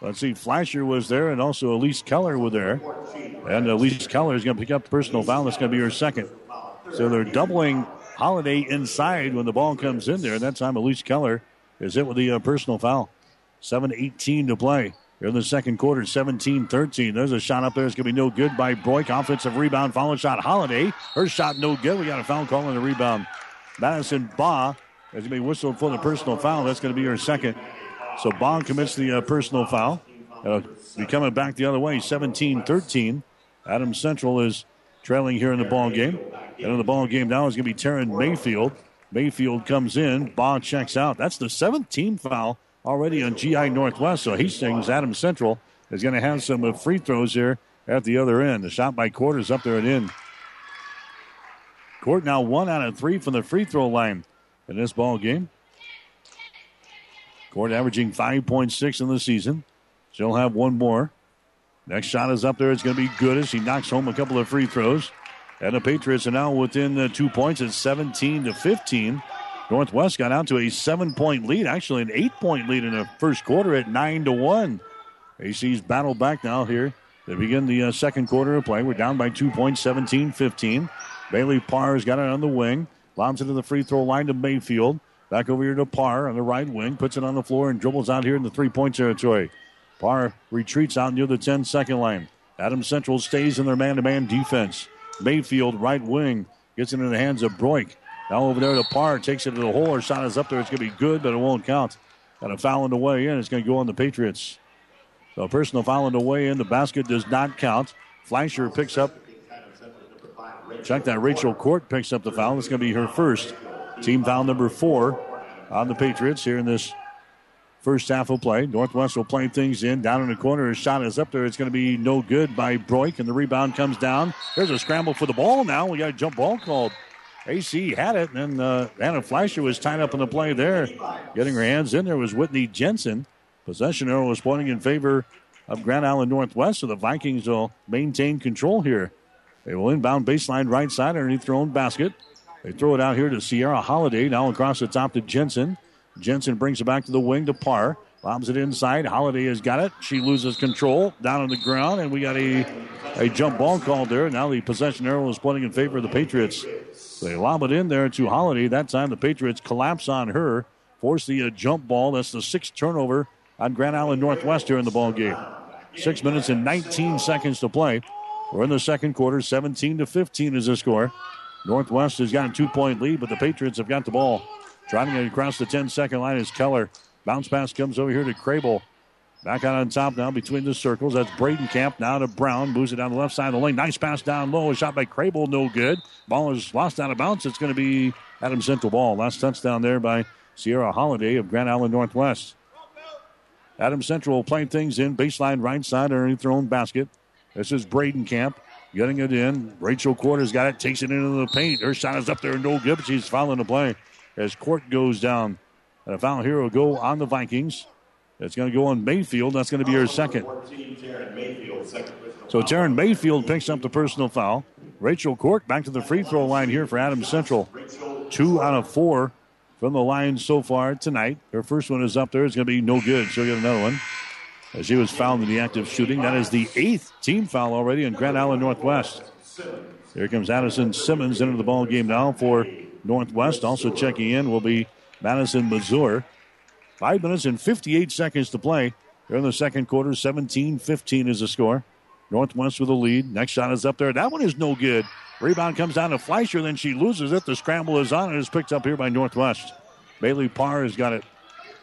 Let's see, Fleischer was there, and also Elise Keller was there. And Elise Keller is going to pick up the personal foul. That's going to be her second. So they're doubling Holiday inside when the ball comes in there. And that time, Elise Keller is hit with the uh, personal foul. 7 18 to play. Here in the second quarter, 17 13. There's a shot up there. It's going to be no good by Broik. Offensive rebound, follow shot. Holiday. Her shot no good. We got a foul call on the rebound. Madison Baugh is going to be whistled for the personal foul. That's going to be her second. So Baugh commits the uh, personal foul. Uh, be coming back the other way, 17 13. Adams Central is trailing here in the ball game. And in the ball game now is going to be Taryn Mayfield. Mayfield comes in. Baugh checks out. That's the seventh team foul already on GI Northwest. So Hastings, Adams Central, is going to have some free throws here at the other end. The shot by Court is up there and in. Court now one out of three from the free throw line in this ball game. Court averaging 5.6 in the season. She'll have one more. Next shot is up there. It's going to be good as he knocks home a couple of free throws. And the Patriots are now within uh, two points at 17 to 15. Northwest got out to a seven point lead, actually an eight point lead in the first quarter at 9 to 1. AC's battle back now here. They begin the uh, second quarter of play. We're down by two points, 17 15. Bailey Parr's got it on the wing. Lobs it to the free throw line to Mayfield. Back over here to Parr on the right wing. Puts it on the floor and dribbles out here in the three point territory. Parr retreats out near the 10 second line. Adam Central stays in their man to man defense. Mayfield, right wing, gets it in the hands of Broik. Now over there to Parr, takes it to the hole. Her shot is up there. It's going to be good, but it won't count. Got a foul on the way in. It's going to go on the Patriots. So a personal foul on the way in. The basket does not count. Fleischer picks up. Check that. Rachel Court picks up the foul. It's going to be her first. Team foul number four on the Patriots here in this first half of play. Northwest will play things in. Down in the corner, his shot is up there. It's going to be no good by Broik, and the rebound comes down. There's a scramble for the ball now. We got a jump ball called. AC had it, and then uh, Hannah Fleischer was tied up in the play there. Getting her hands in there was Whitney Jensen. Possession arrow was pointing in favor of Grand Island Northwest, so the Vikings will maintain control here. They will inbound baseline right side underneath their own basket. They throw it out here to Sierra Holiday, now across the top to Jensen. Jensen brings it back to the wing to Parr. Lobs it inside. Holiday has got it. She loses control down on the ground, and we got a, a jump ball called there. Now the possession arrow is pointing in favor of the Patriots. They lob it in there to Holiday. That time the Patriots collapse on her, force the uh, jump ball. That's the sixth turnover on Grand Island Northwest here in the ball game. Six minutes and 19 seconds to play. We're in the second quarter. 17 to 15 is the score. Northwest has got a two point lead, but the Patriots have got the ball. Driving it across the 10 second line is Keller. Bounce pass comes over here to Crable. Back out on top now between the circles. That's Bradenkamp now to Brown. Moves it down the left side of the lane. Nice pass down low. A shot by Crable. No good. Ball is lost out of bounds. It's going to be Adam Central ball. Last touchdown there by Sierra Holiday of Grand Island Northwest. Adam Central playing things in. Baseline right side underneath their own basket. This is Bradenkamp Getting it in. Rachel Court's got it. Takes it into the paint. Her shot is up there. No good, but she's fouling the play as Court goes down. And a foul here will go on the Vikings. It's going to go on Mayfield. That's going to be her second. So Taryn Mayfield picks up the personal foul. Rachel Court back to the free throw line here for Adams Central. Two out of four from the line so far tonight. Her first one is up there. It's going to be no good. She'll get another one. As she was fouled in the active shooting. That is the eighth team foul already in Grand Island Northwest. Here comes Addison Simmons into the ball game now for Northwest. Also checking in will be Madison Mazur. Five minutes and 58 seconds to play. Here in the second quarter, 17 15 is the score. Northwest with a lead. Next shot is up there. That one is no good. Rebound comes down to Fleischer, then she loses it. The scramble is on and is picked up here by Northwest. Bailey Parr has got it.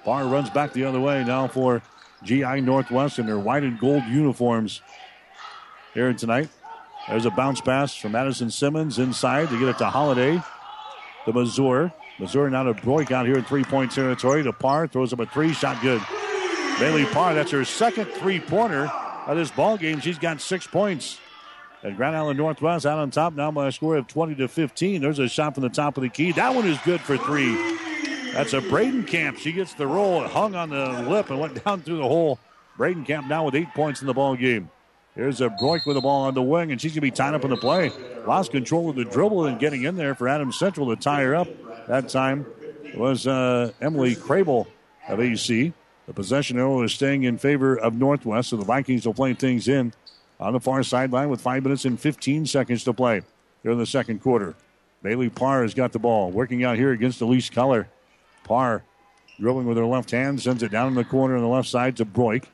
Parr runs back the other way now for GI Northwest in their white and gold uniforms here tonight. There's a bounce pass from Madison Simmons inside to get it to Holiday. The Mazur. Mazur now to Broik out here in three point territory. To Parr throws up a three shot good. Bailey Parr, that's her second three pointer of this ball game. She's got six points. And Grand Island Northwest out on top now by a score of 20 to 15. There's a shot from the top of the key. That one is good for three. That's a Bradenkamp. She gets the roll. Hung on the lip and went [laughs] down through the hole. Bradenkamp now with eight points in the ball game. Here's a Broik with the ball on the wing, and she's going to be tied up in the play. Lost control of the dribble and getting in there for Adams Central to tie her up. That time was uh, Emily Crable of AC. The possession arrow is staying in favor of Northwest, so the Vikings will play things in on the far sideline with 5 minutes and 15 seconds to play here in the second quarter. Bailey Parr has got the ball, working out here against Elise Keller. Parr dribbling with her left hand, sends it down in the corner on the left side to Broik.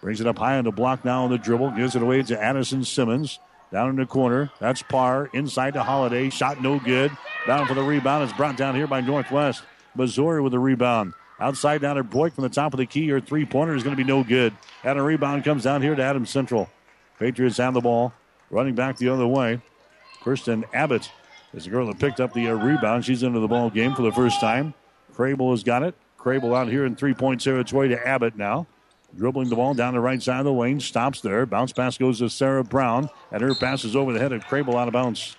Brings it up high on the block now on the dribble. Gives it away to Addison Simmons. Down in the corner. That's Parr. Inside to Holiday. Shot no good. Down for the rebound. It's brought down here by Northwest. Missouri with the rebound. Outside down to Broik from the top of the key. Your three pointer is going to be no good. And a rebound comes down here to Adams Central. Patriots have the ball Running back the other way, Kirsten Abbott is the girl that picked up the uh, rebound. She's into the ball game for the first time. Crable has got it. Crable out here in three point territory to Abbott now. Dribbling the ball down the right side of the lane, stops there. Bounce pass goes to Sarah Brown, and her pass is over the head of Crable out of bounds.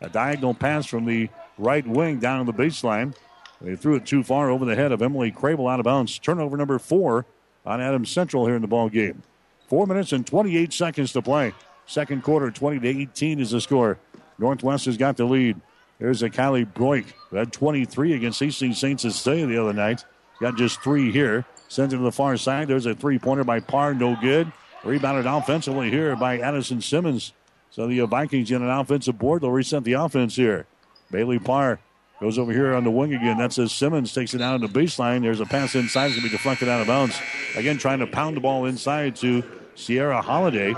A diagonal pass from the right wing down the baseline. They threw it too far over the head of Emily Crable out of bounds. Turnover number four on Adams Central here in the ball game. Four minutes and 28 seconds to play. Second quarter, 20 to 18 is the score. Northwest has got the lead. There's a Kylie Broik who had 23 against Hastings St. Cecilia the other night. Got just three here. Sends it to the far side. There's a three pointer by Parr, no good. Rebounded offensively here by Addison Simmons. So the Vikings get an offensive board. They'll reset the offense here. Bailey Parr goes over here on the wing again. That's as Simmons takes it down to the baseline. There's a pass inside. It's going to be deflected out of bounds. Again, trying to pound the ball inside to Sierra Holiday.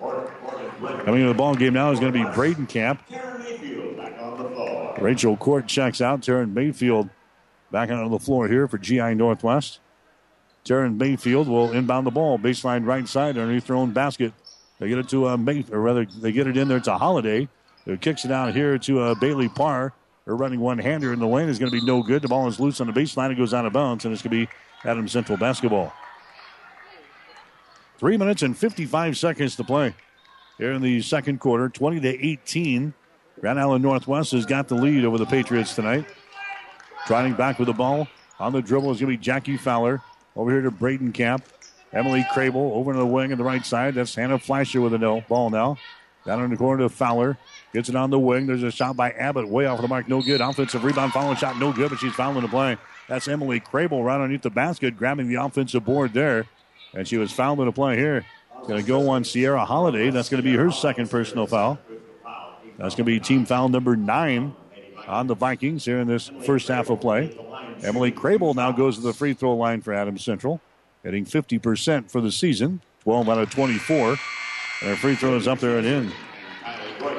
Coming into the ball game now is going to be Bradenkamp. Rachel Court checks out. Taryn Mayfield back onto the floor here for GI Northwest. Taryn Mayfield will inbound the ball, baseline right side underneath their own basket. They get it to uh, May, or rather, they get it in there to a Holiday, who kicks it out here to uh, Bailey Parr. Her running one hander in the lane is going to be no good. The ball is loose on the baseline. It goes out of bounds, and it's going to be Adam Central basketball. Three minutes and 55 seconds to play here in the second quarter, 20 to 18. Grand Island Northwest has got the lead over the Patriots tonight. Trotting back with the ball on the dribble is going to be Jackie Fowler. Over here to Bradenkamp. Emily Crable over to the wing on the right side. That's Hannah Fleischer with a no ball now. Down in the corner to Fowler. Gets it on the wing. There's a shot by Abbott way off the mark. No good. Offensive rebound. Following shot. No good, but she's fouling the play. That's Emily Crable right underneath the basket, grabbing the offensive board there. And she was fouled in the play here. Going to go on Sierra Holiday. That's going to be her second personal foul. That's going to be team foul number nine on the Vikings here in this first half of play. Emily Crable now goes to the free throw line for Adams Central, hitting 50% for the season, 12 out of 24. And her free throw is up there and in.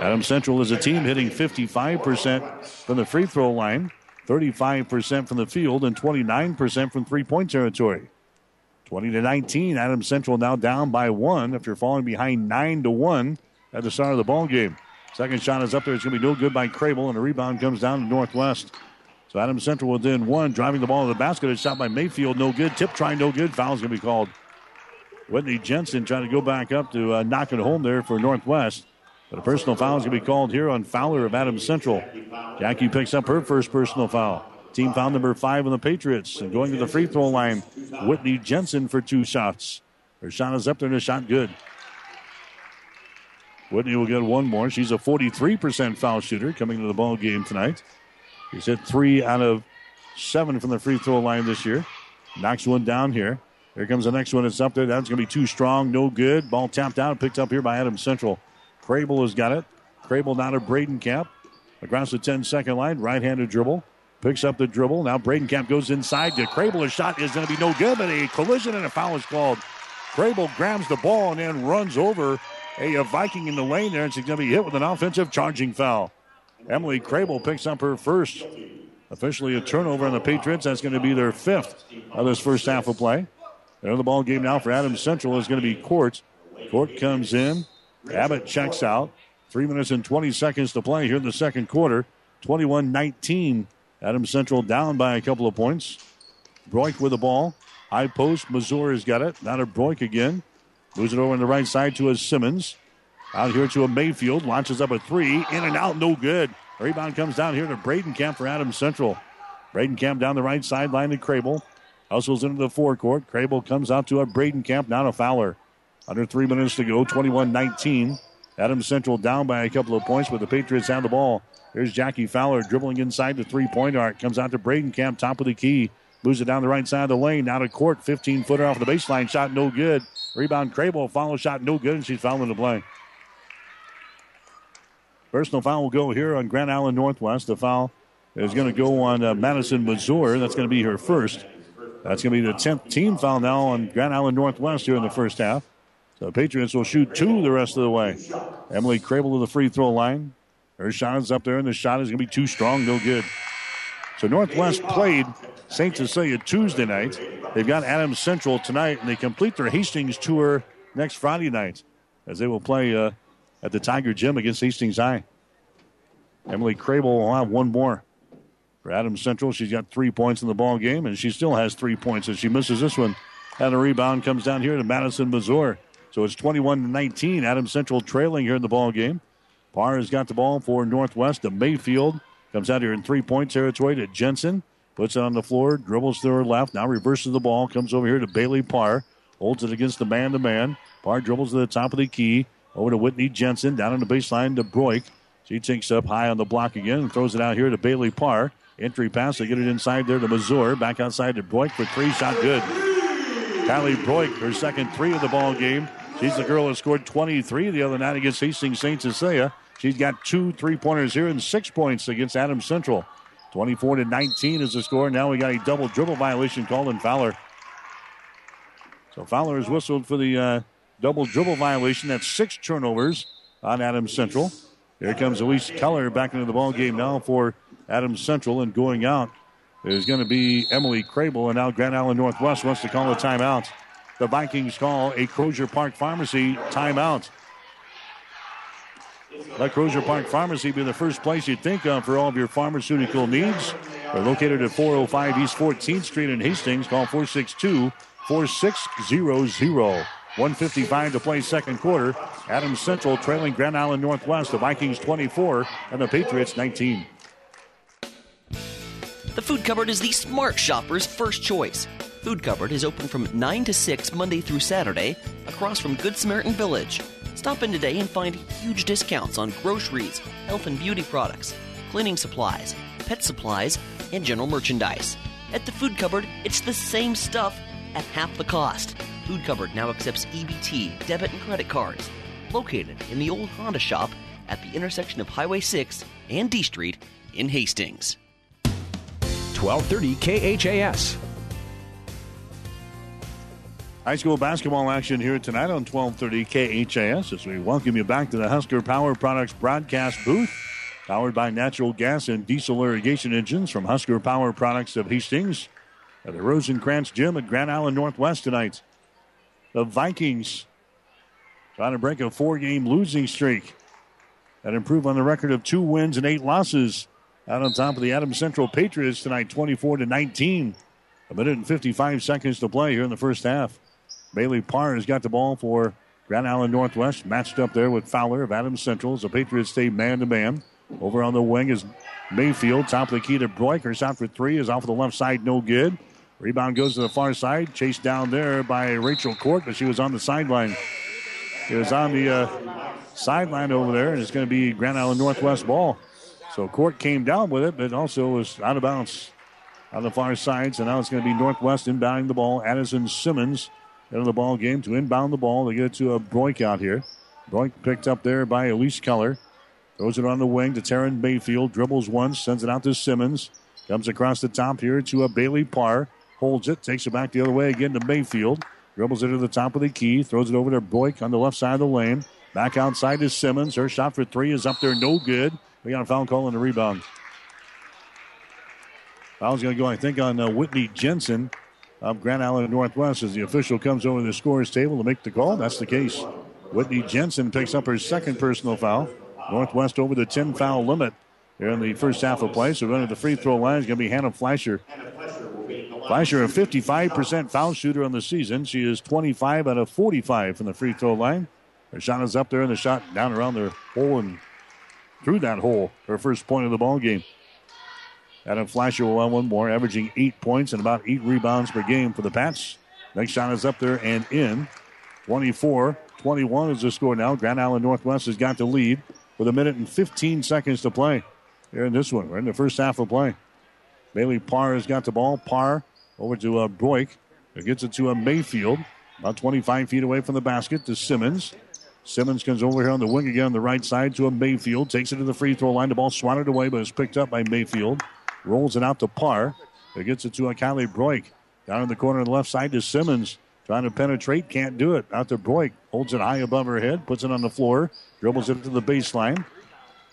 Adams Central is a team hitting 55% from the free throw line, 35% from the field, and 29% from three point territory. 20 to 19. Adams Central now down by one after falling behind 9 to 1 at the start of the ball game. Second shot is up there. It's going to be no good by Crable, and the rebound comes down to Northwest. So Adams Central within one, driving the ball to the basket. It's shot by Mayfield, no good. Tip try, no good. Foul's going to be called. Whitney Jensen trying to go back up to uh, knock it home there for Northwest. But a personal foul is going to be called here on Fowler of Adams Central. Jackie picks up her first personal foul. Team foul number five on the Patriots. And going to the free throw line, Whitney Jensen for two shots. Her shot is up there and a shot good. Whitney will get one more. She's a 43% foul shooter coming to the ball game tonight. She's hit three out of seven from the free throw line this year. Knocks one down here. Here comes the next one. It's up there. That's going to be too strong. No good. Ball tapped out. Picked up here by Adams Central. Crable has got it. Crable down to Bradenkamp. Across the 10 second line. Right handed dribble. Picks up the dribble. Now Bradenkamp goes inside to Crable. A shot is going to be no good, but a collision and a foul is called. Crable grabs the ball and then runs over a, Viking in the lane there, and she's going to be hit with an offensive charging foul. Emily Crable picks up her first. Officially a turnover on the Patriots. That's going to be their fifth of this first half of play. The ball game now for Adams Central is going to be Court. Court comes in. Abbott checks out. Three minutes and 20 seconds to play here in the second quarter. 21 19. Adams Central down by a couple of points. Broik with the ball. High post. Missouri's got it. Now to Broik again. Moves it over on the right side to a Simmons. Out here to a Mayfield. Launches up a three. In and out. No good. Rebound comes down here to Bradenkamp for Adams Central. Bradenkamp down the right sideline to Crable. Hustles into the forecourt. Crable comes out to a Bradenkamp. Now to Fowler. Under three minutes to go. 21 19. Adams Central down by a couple of points, but the Patriots have the ball. There's Jackie Fowler dribbling inside the three point arc. Comes out to Bradenkamp, top of the key. Moves it down the right side of the lane. Now to court. 15 footer off the baseline. Shot no good. Rebound Crable. Follow shot no good, and she's fouling the play. Personal foul will go here on Grand Island Northwest. The foul is going to go on uh, Madison Mazur. That's going to be her first. That's going to be the 10th team foul now on Grand Island Northwest here in the first half. So the Patriots will shoot two the rest of the way. Emily Crable to the free throw line. Her shot is up there, and the shot is going to be too strong, no good. So Northwest played St. Cecilia Tuesday night. They've got Adams Central tonight, and they complete their Hastings tour next Friday night as they will play uh, at the Tiger Gym against Hastings High. Emily Crable will have one more. For Adams Central, she's got three points in the ball game, and she still has three points as she misses this one. And the rebound comes down here to Madison Mazur. So it's 21 to 19. Adams Central trailing here in the ball game. Parr has got the ball for Northwest The Mayfield. Comes out here in three point territory to Jensen. Puts it on the floor, dribbles to her left, now reverses the ball, comes over here to Bailey Parr. Holds it against the man to man. Parr dribbles to the top of the key. Over to Whitney Jensen. Down on the baseline to Broik. She takes up high on the block again and throws it out here to Bailey Parr. Entry pass. They get it inside there to Mazur. Back outside to Broik for three. Shot good. Kylie Broik, her second three of the ball game. She's the girl who scored 23 the other night against Hastings St. Cecilia. She's got two three pointers here and six points against Adams Central. 24 to 19 is the score. Now we got a double dribble violation called in Fowler. So Fowler is whistled for the uh, double dribble violation. That's six turnovers on Adams Central. Here comes Elise Keller back into the ball game now for Adams Central, and going out is going to be Emily Crable. And now Grand Island Northwest wants to call a timeout. The Vikings call a Crozier Park Pharmacy timeout. Let Crozier Park Pharmacy be the first place you'd think of for all of your pharmaceutical needs. They're located at 405 East 14th Street in Hastings. Call 462 4600. 155 to play second quarter. Adams Central trailing Grand Island Northwest. The Vikings 24 and the Patriots 19.
The Food Cupboard is the smart shopper's first choice. Food Cupboard is open from 9 to 6 Monday through Saturday across from Good Samaritan Village. Stop in today and find huge discounts on groceries, health and beauty products, cleaning supplies, pet supplies, and general merchandise. At the Food Cupboard, it's the same stuff at half the cost. Food Cupboard now accepts EBT, debit, and credit cards. Located in the old Honda shop at the intersection of Highway 6 and D Street in Hastings.
1230 KHAS.
High school basketball action here tonight on 1230 KHAS as we welcome you back to the Husker Power Products broadcast booth. Powered by natural gas and diesel irrigation engines from Husker Power Products of Hastings at the Rosenkrantz Gym at Grand Island Northwest tonight. The Vikings trying to break a four game losing streak and improve on the record of two wins and eight losses out on top of the Adams Central Patriots tonight, 24 to 19. A minute and 55 seconds to play here in the first half. Bailey Parr has got the ball for Grand Island Northwest, matched up there with Fowler of Adams Central as the Patriots stay man to man. Over on the wing is Mayfield, top of the key to Broik. shot for three is off the left side, no good. Rebound goes to the far side, chased down there by Rachel Court, but she was on the sideline. It was on the uh, sideline over there, and it's going to be Grand Island Northwest ball. So Court came down with it, but also was out of bounds on the far side. So now it's going to be Northwest inbounding the ball. Addison Simmons into the ball game to inbound the ball. They get it to a Broik out here. Broik picked up there by Elise Keller. Throws it on the wing to Taryn Mayfield. Dribbles once, sends it out to Simmons. Comes across the top here to a Bailey Parr. Holds it, takes it back the other way again to Mayfield. Dribbles it to the top of the key. Throws it over to Broik on the left side of the lane. Back outside to Simmons. Her shot for three is up there, no good. We got a foul call on the rebound. Foul's going to go, I think, on uh, Whitney Jensen of Grand Island Northwest as the official comes over to the scorer's table to make the call. That's the case. Whitney Jensen picks up her second personal foul. Northwest over the 10 foul limit here in the first half of play. So running the free throw line is going to be Hannah Fleischer. Fleischer, a 55% foul shooter on the season. She is 25 out of 45 from the free throw line. Her is up there, and the shot down around the hole and through that hole. Her first point of the ball game. Adam Fleischer will have one more, averaging eight points and about eight rebounds per game for the Pats. Next shot is up there and in. 24 21 is the score now. Grand Island Northwest has got the lead with a minute and 15 seconds to play here in this one. We're in the first half of play. Bailey Parr has got the ball. Parr over to uh, Broik. It gets it to a uh, Mayfield. About 25 feet away from the basket to Simmons. Simmons comes over here on the wing again on the right side to a Mayfield. Takes it to the free throw line. The ball swatted away, but is picked up by Mayfield. Rolls it out to Parr. It gets it to a Kylie Broik. Down in the corner on the left side to Simmons. Trying to penetrate, can't do it. Out to Broik. Holds it high above her head, puts it on the floor, dribbles it to the baseline.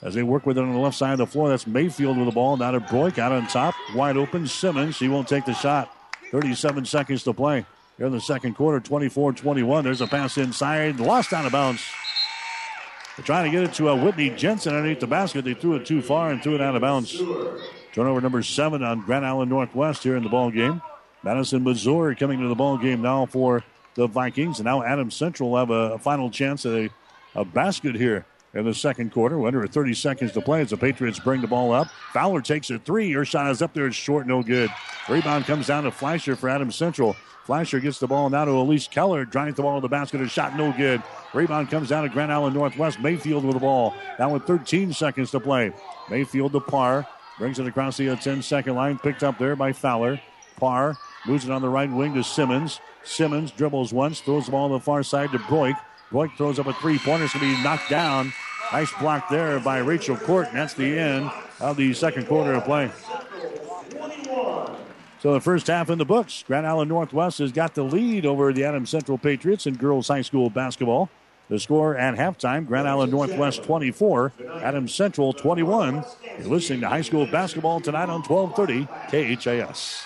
As they work with it on the left side of the floor, that's Mayfield with the ball. Now to Broik out on top. Wide open. Simmons. She won't take the shot. 37 seconds to play. Here in the second quarter, 24 21. There's a pass inside. Lost out of bounds. They're trying to get it to uh, Whitney Jensen underneath the basket. They threw it too far and threw it out of bounds. Turnover number seven on Grand Island Northwest here in the ball game. Madison, Missouri coming to the ball game now for the Vikings. And now Adams Central have a, a final chance at a, a basket here in the second quarter. Under 30 seconds to play as the Patriots bring the ball up. Fowler takes a three. Her shot is up there. It's short, no good. Rebound comes down to Fleischer for Adams Central. Fleischer gets the ball now to Elise Keller. Drives the ball to the basket. A shot, no good. Rebound comes down to Grand Island Northwest. Mayfield with the ball. Now with 13 seconds to play. Mayfield to Parr. Brings it across the uh, 10 second line. Picked up there by Fowler. Parr moves it on the right wing to Simmons. Simmons dribbles once, throws the ball on the far side to Broik. Broik throws up a three pointer. It's going to be knocked down. Nice block there by Rachel Court, and that's the end of the second quarter of play. So the first half in the books. Grand Island Northwest has got the lead over the Adams Central Patriots in girls high school basketball. The score at halftime, Grand Island Northwest 24, Adams Central 21. You're listening to high school basketball tonight on 1230 KHAS.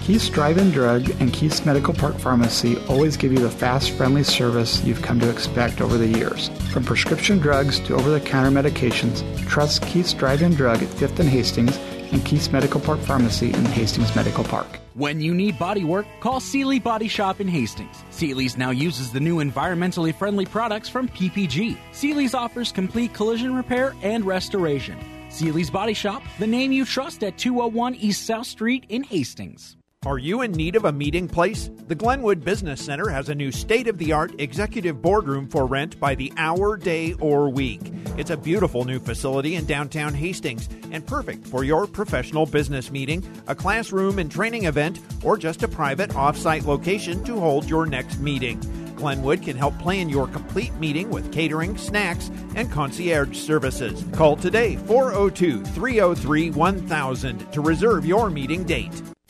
Keith's Drive-In Drug and Keith's Medical Park Pharmacy always give you the fast, friendly service you've come to expect over the years. From prescription drugs to over-the-counter medications, trust Keith's Drive-In Drug at 5th and Hastings and Keith's Medical Park Pharmacy in Hastings Medical Park.
When you need body work, call Seely Body Shop in Hastings. Seely's now uses the new environmentally friendly products from PPG. Seely's offers complete collision repair and restoration. Seely's Body Shop, the name you trust at 201 East South Street in Hastings.
Are you in need of a meeting place? The Glenwood Business Center has a new state of the art executive boardroom for rent by the hour, day, or week. It's a beautiful new facility in downtown Hastings and perfect for your professional business meeting, a classroom and training event, or just a private off site location to hold your next meeting. Glenwood can help plan your complete meeting with catering, snacks, and concierge services. Call today 402 303 1000 to reserve your meeting date.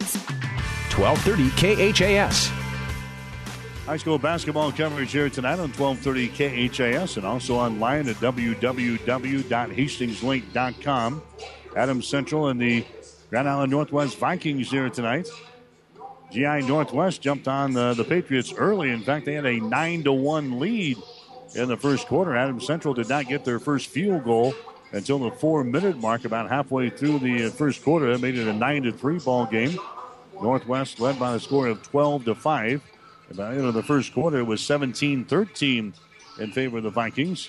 1230 KHAS.
High school basketball coverage here tonight on 1230 KHAS and also online at www.hastingslink.com. Adams Central and the Grand Island Northwest Vikings here tonight. GI Northwest jumped on the, the Patriots early. In fact, they had a 9 to 1 lead in the first quarter. Adams Central did not get their first field goal until the four minute mark, about halfway through the first quarter. That made it a 9 to 3 ball game. Northwest led by a score of 12 to 5. By the end of the first quarter, it was 17 13 in favor of the Vikings.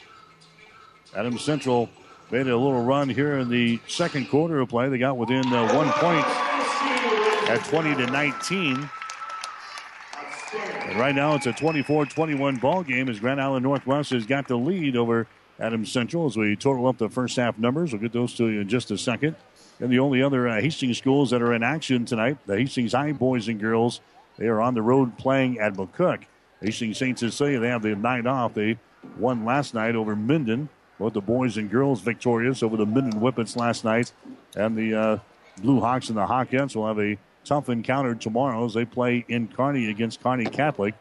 Adams Central made a little run here in the second quarter of play. They got within uh, one point at 20 to 19. And right now, it's a 24 21 ball game as Grand Island Northwest has got the lead over Adams Central as we total up the first half numbers. We'll get those to you in just a second. And the only other uh, Hastings schools that are in action tonight, the Hastings High boys and girls, they are on the road playing at McCook. Hastings St. Cecilia, they have the night off. They won last night over Minden. Both the boys and girls victorious over the Minden Whippets last night. And the uh, Blue Hawks and the Hawkettes will have a tough encounter tomorrow as they play in Kearney against Kearney Catholic.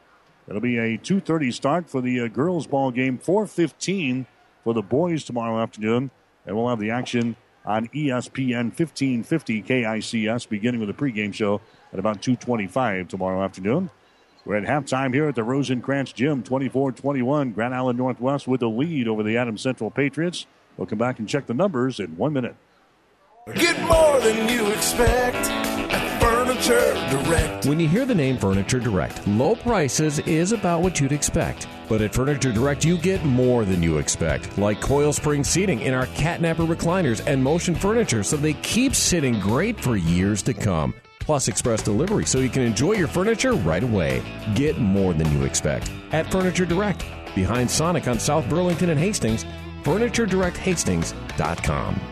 It'll be a 2.30 start for the uh, girls ball game, 4.15 for the boys tomorrow afternoon. And we'll have the action on ESPN 1550 KICS beginning with the pregame show at about 2.25 tomorrow afternoon. We're at halftime here at the Rosencrantz Gym, 24-21. Grand Island Northwest with the lead over the Adams Central Patriots. We'll come back and check the numbers in one minute.
Get more than you expect Furniture Direct.
When you hear the name Furniture Direct, low prices is about what you'd expect. But at Furniture Direct, you get more than you expect, like coil spring seating in our catnapper recliners and motion furniture, so they keep sitting great for years to come. Plus express delivery, so you can enjoy your furniture right away. Get more than you expect at Furniture Direct, behind Sonic on South Burlington and Hastings. FurnitureDirectHastings.com.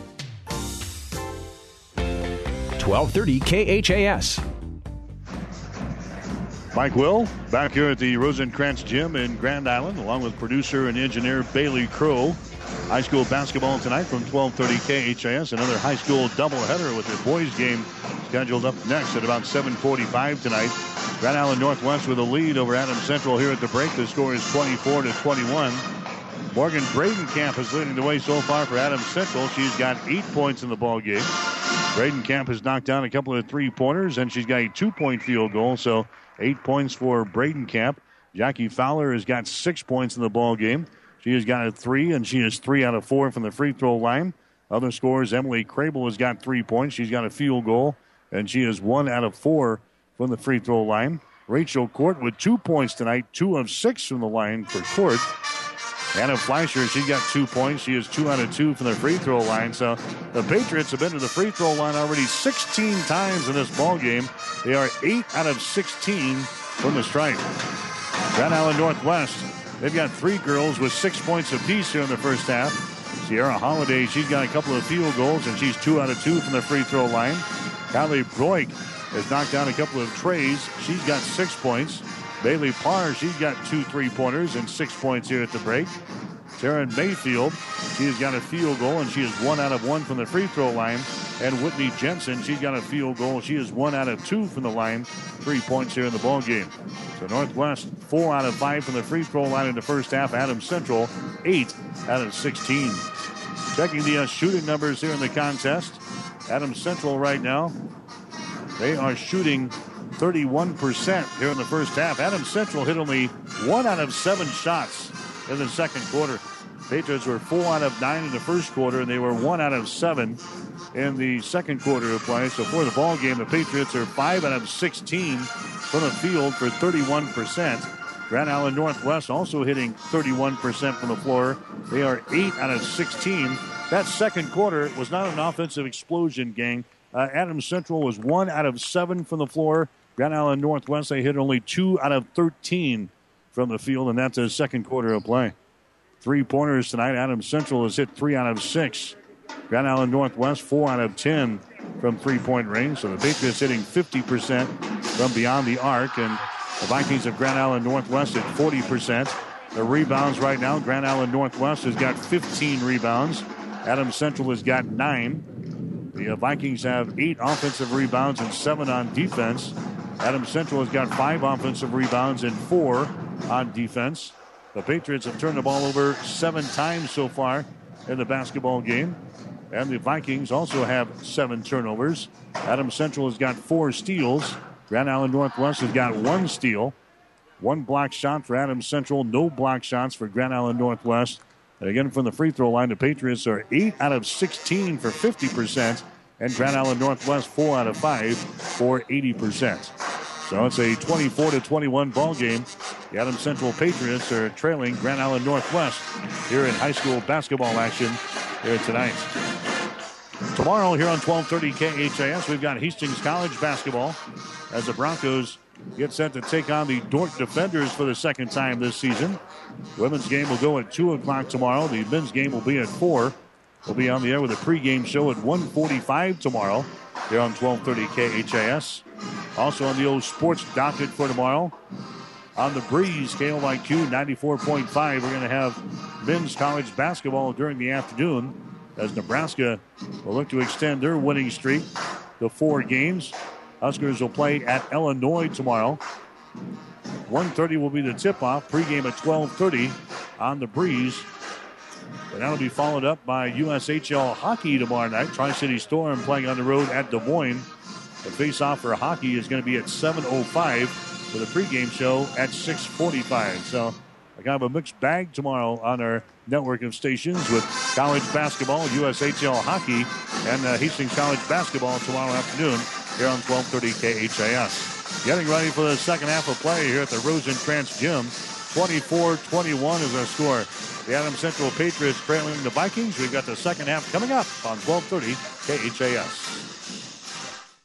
1230 KHAS.
Mike Will back here at the Rosencrantz Gym in Grand Island, along with producer and engineer Bailey Crow. High school basketball tonight from 12:30 KHAS. Another high school doubleheader with their boys game scheduled up next at about 7:45 tonight. Grand Island Northwest with a lead over Adams Central here at the break. The score is 24 to 21. Morgan Bradenkamp is leading the way so far for Adams Central. She's got eight points in the ball game. Bradenkamp has knocked down a couple of three pointers, and she's got a two-point field goal. So eight points for Bradenkamp. Jackie Fowler has got six points in the ball game. She has got a three, and she is three out of four from the free throw line. Other scores: Emily Crable has got three points. She's got a field goal, and she is one out of four from the free throw line. Rachel Court with two points tonight, two of six from the line for Court. Hannah Fleischer, she got two points. She is two out of two from the free throw line. So the Patriots have been to the free throw line already 16 times in this ball game. They are eight out of 16 from the stripe. Grand Island Northwest, they've got three girls with six points apiece here in the first half. Sierra Holiday, she's got a couple of field goals, and she's two out of two from the free throw line. Kylie Broik has knocked down a couple of trays. She's got six points. Bailey Parr, she's got two three pointers and six points here at the break. Taryn Mayfield, she has got a field goal and she is one out of one from the free throw line. And Whitney Jensen, she's got a field goal. She is one out of two from the line. Three points here in the ball game. So Northwest four out of five from the free throw line in the first half. Adams Central eight out of 16. Checking the uh, shooting numbers here in the contest. Adams Central right now, they are shooting 31% here in the first half. Adams Central hit only one out of seven shots in the second quarter. Patriots were four out of nine in the first quarter, and they were one out of seven in the second quarter of play. So for the ball game, the Patriots are five out of 16 from the field for 31%. Grand Island Northwest also hitting 31% from the floor. They are eight out of 16. That second quarter was not an offensive explosion, gang. Uh, Adams Central was one out of seven from the floor. Grand Island Northwest, they hit only two out of 13 from the field, and that's the second quarter of play. Three pointers tonight. Adams Central has hit three out of six. Grand Island Northwest, four out of 10 from three point range. So the Patriots hitting 50% from beyond the arc, and the Vikings of Grand Island Northwest at 40%. The rebounds right now, Grand Island Northwest has got 15 rebounds. Adams Central has got nine. The uh, Vikings have eight offensive rebounds and seven on defense. Adams Central has got five offensive rebounds and four on defense. The Patriots have turned the ball over seven times so far in the basketball game. And the Vikings also have seven turnovers. Adams Central has got four steals. Grand Island Northwest has got one steal. One block shot for Adams Central, no block shots for Grand Island Northwest. And again, from the free throw line, the Patriots are 8 out of 16 for 50%, and Grand Island Northwest 4 out of 5 for 80%. So it's a 24 to 21 ball game. The Adams Central Patriots are trailing Grand Island Northwest here in high school basketball action here tonight. Tomorrow here on 1230 KHAS, we've got Hastings College basketball as the Broncos get set to take on the Dordt Defenders for the second time this season. Women's game will go at 2 o'clock tomorrow. The men's game will be at 4. We'll be on the air with a pregame show at 1:45 tomorrow here on 1230 KHAS. Also on the old sports docket for tomorrow. On the breeze, KOIQ 94.5. We're going to have men's college basketball during the afternoon as Nebraska will look to extend their winning streak to four games. Huskers will play at Illinois tomorrow. 1.30 will be the tip-off. Pregame at 12.30 on the breeze. And that'll be followed up by USHL hockey tomorrow night. Tri-City Storm playing on the road at Des Moines. The face-off for hockey is going to be at 7.05 with a pregame show at 6.45. So a kind of a mixed bag tomorrow on our network of stations with college basketball, USHL hockey, and uh, Hastings College basketball tomorrow afternoon here on 1230 KHAS. Getting ready for the second half of play here at the Rosencrantz Gym. 24-21 is our score. The Adams Central Patriots trailing the Vikings. We've got the second half coming up on 1230 KHAS.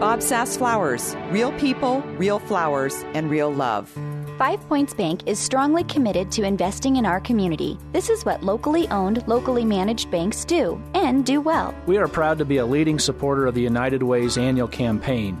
Bob Sass Flowers. Real people, real flowers, and real love.
Five Points Bank is strongly committed to investing in our community. This is what locally owned, locally managed banks do, and do well.
We are proud to be a leading supporter of the United Way's annual campaign.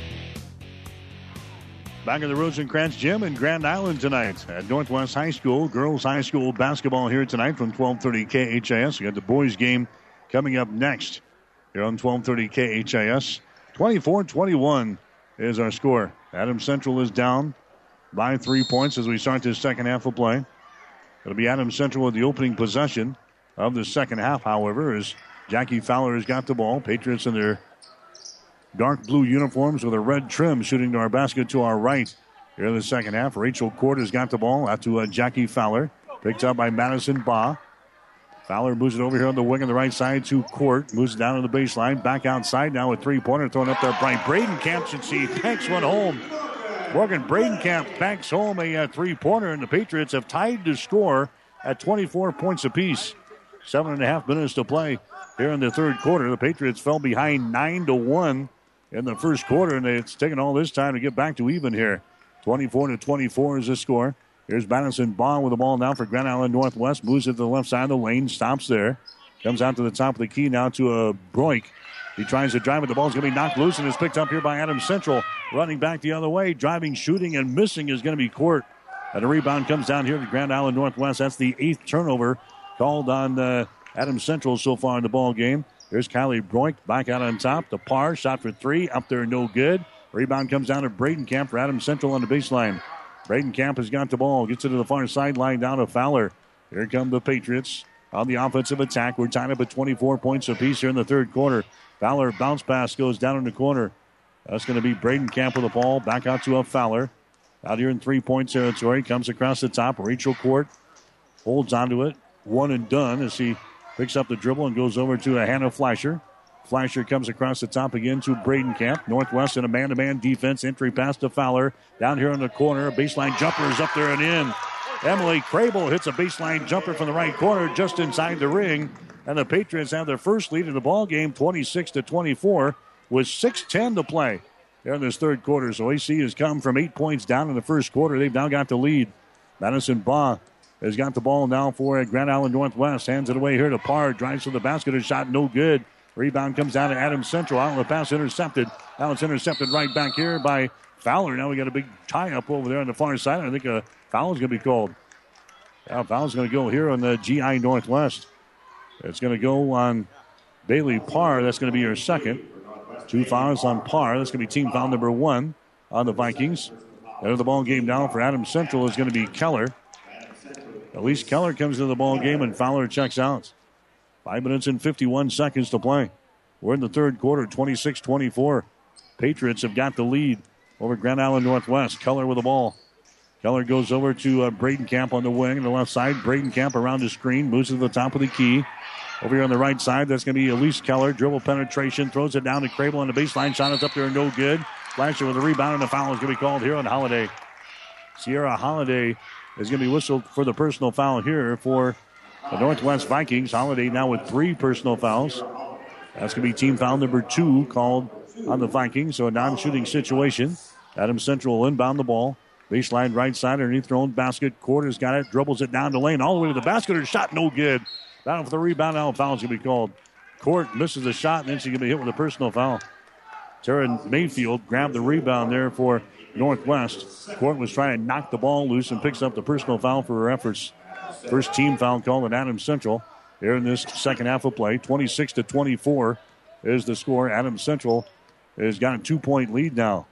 Back at the Rosencrantz Gym in Grand Island tonight at Northwest High School. Girls High School basketball here tonight from 1230 KHAS. We got the boys game coming up next here on 1230 KHAS. 24-21 is our score. Adams Central is down by three points as we start this second half of play. It'll be Adams Central with the opening possession of the second half, however, as Jackie Fowler has got the ball. Patriots in their dark blue uniforms with a red trim shooting to our basket to our right. Here in the second half, Rachel Court has got the ball out to uh, Jackie Fowler. Picked up by Madison Baugh. Fowler moves it over here on the wing on the right side to Court. Moves it down to the baseline. Back outside now with three pointer thrown up there. Brian Bradenkamp should see. Banks one home. Morgan Bradenkamp banks home a uh, three pointer, and the Patriots have tied the score at 24 points apiece. Seven and a half minutes to play here in the third quarter. The Patriots fell behind nine to one in the first quarter, and it's taken all this time to get back to even here. 24 to 24 is the score. Here's Madison Bond with the ball now for Grand Island Northwest. Moves it to the left side of the lane, stops there. Comes out to the top of the key now to a Broik. He tries to drive it. The ball's going to be knocked loose and is picked up here by Adams Central. Running back the other way, driving, shooting, and missing is going to be Court. And the rebound comes down here to Grand Island Northwest. That's the eighth turnover called on uh, Adams Central so far in the ball game. There's Kylie Broik back out on top. The Parr shot for three up there, no good. Rebound comes down to Bradenkamp for Adams Central on the baseline. Bradenkamp has got the ball, gets it to the far sideline down to Fowler. Here come the Patriots on the offensive attack. We're tied up at 24 points apiece here in the third quarter. Fowler bounce pass goes down in the corner. That's going to be Bradenkamp with the ball back out to a Fowler. Out here in three point territory, comes across the top. Rachel Court holds onto it. One and done as he Picks up the dribble and goes over to a Hannah Fleischer. Fleischer comes across the top again to Bradenkamp. Northwest in a man to man defense. Entry pass to Fowler. Down here in the corner. Baseline jumper is up there and in. Emily Crable hits a baseline jumper from the right corner just inside the ring. And the Patriots have their first lead in the ball game, 26 to 24, with 6:10 to play there in this third quarter. So AC has come from eight points down in the first quarter. They've now got the lead. Madison Baugh has got the ball now for Grand Island Northwest. Hands it away here to Parr. Drives to the basket. A shot no good. Rebound comes down to Adams Central. Out the pass intercepted. Now it's intercepted right back here by Fowler. Now we got a big tie up over there on the far side. I think uh, a foul is going to be called. Yeah, foul's going to go here on the GI Northwest. It's going to go on Bailey Parr. That's going to be your second. Two fouls on Parr. That's going to be team foul number one on the Vikings. There the ball game now for Adams Central is going to be Keller. Elise Keller comes into the ball game and Fowler checks out. Five minutes and 51 seconds to play. We're in the third quarter, 26 24. Patriots have got the lead over Grand Island Northwest. Keller with the ball. Keller goes over to uh, Bradenkamp on the wing on the left side. Bradenkamp around the screen, moves to the top of the key. Over here on the right side, that's going to be Elise Keller. Dribble penetration, throws it down to Crable on the baseline. Shot is up there, no good. Fleischer with a rebound, and the foul is going to be called here on Holiday. Sierra Holiday is going to be whistled for the personal foul here for the Northwest Vikings. Holiday now with three personal fouls. That's going to be team foul number two called on the Vikings. So a non shooting situation. Adam Central will inbound the ball. Baseline right side underneath their own basket. Court's got it, dribbles it down the lane, all the way to the basket. Her shot no good. Down for the rebound. Now foul's going to be called. Court misses the shot, and then she's going to be hit with a personal foul. Taryn Mayfield grabbed the rebound there for Northwest. Court was trying to knock the ball loose and picks up the personal foul for her efforts. First team foul called at Adams Central here in this second half of play. 26 to 24 is the score. Adams Central has got a two point lead now.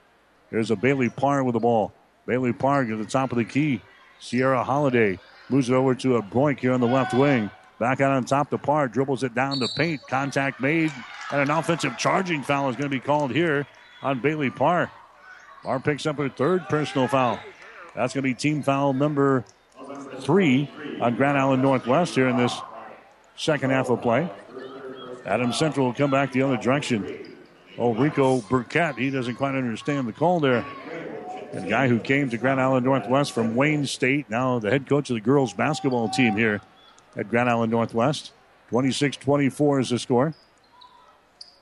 There's a Bailey Parr with the ball. Bailey Parr at the top of the key. Sierra Holiday moves it over to a Broik here on the left wing. Back out on top to Parr, dribbles it down the paint. Contact made, and an offensive charging foul is going to be called here on Bailey Parr. Parr picks up her third personal foul. That's going to be team foul number three on Grand Island Northwest here in this second half of play. Adam Central will come back the other direction. Oh, Rico Burkett, he doesn't quite understand the call there. The guy who came to Grand Island Northwest from Wayne State, now the head coach of the girls basketball team here at Grand Island Northwest. 26 24 is the score.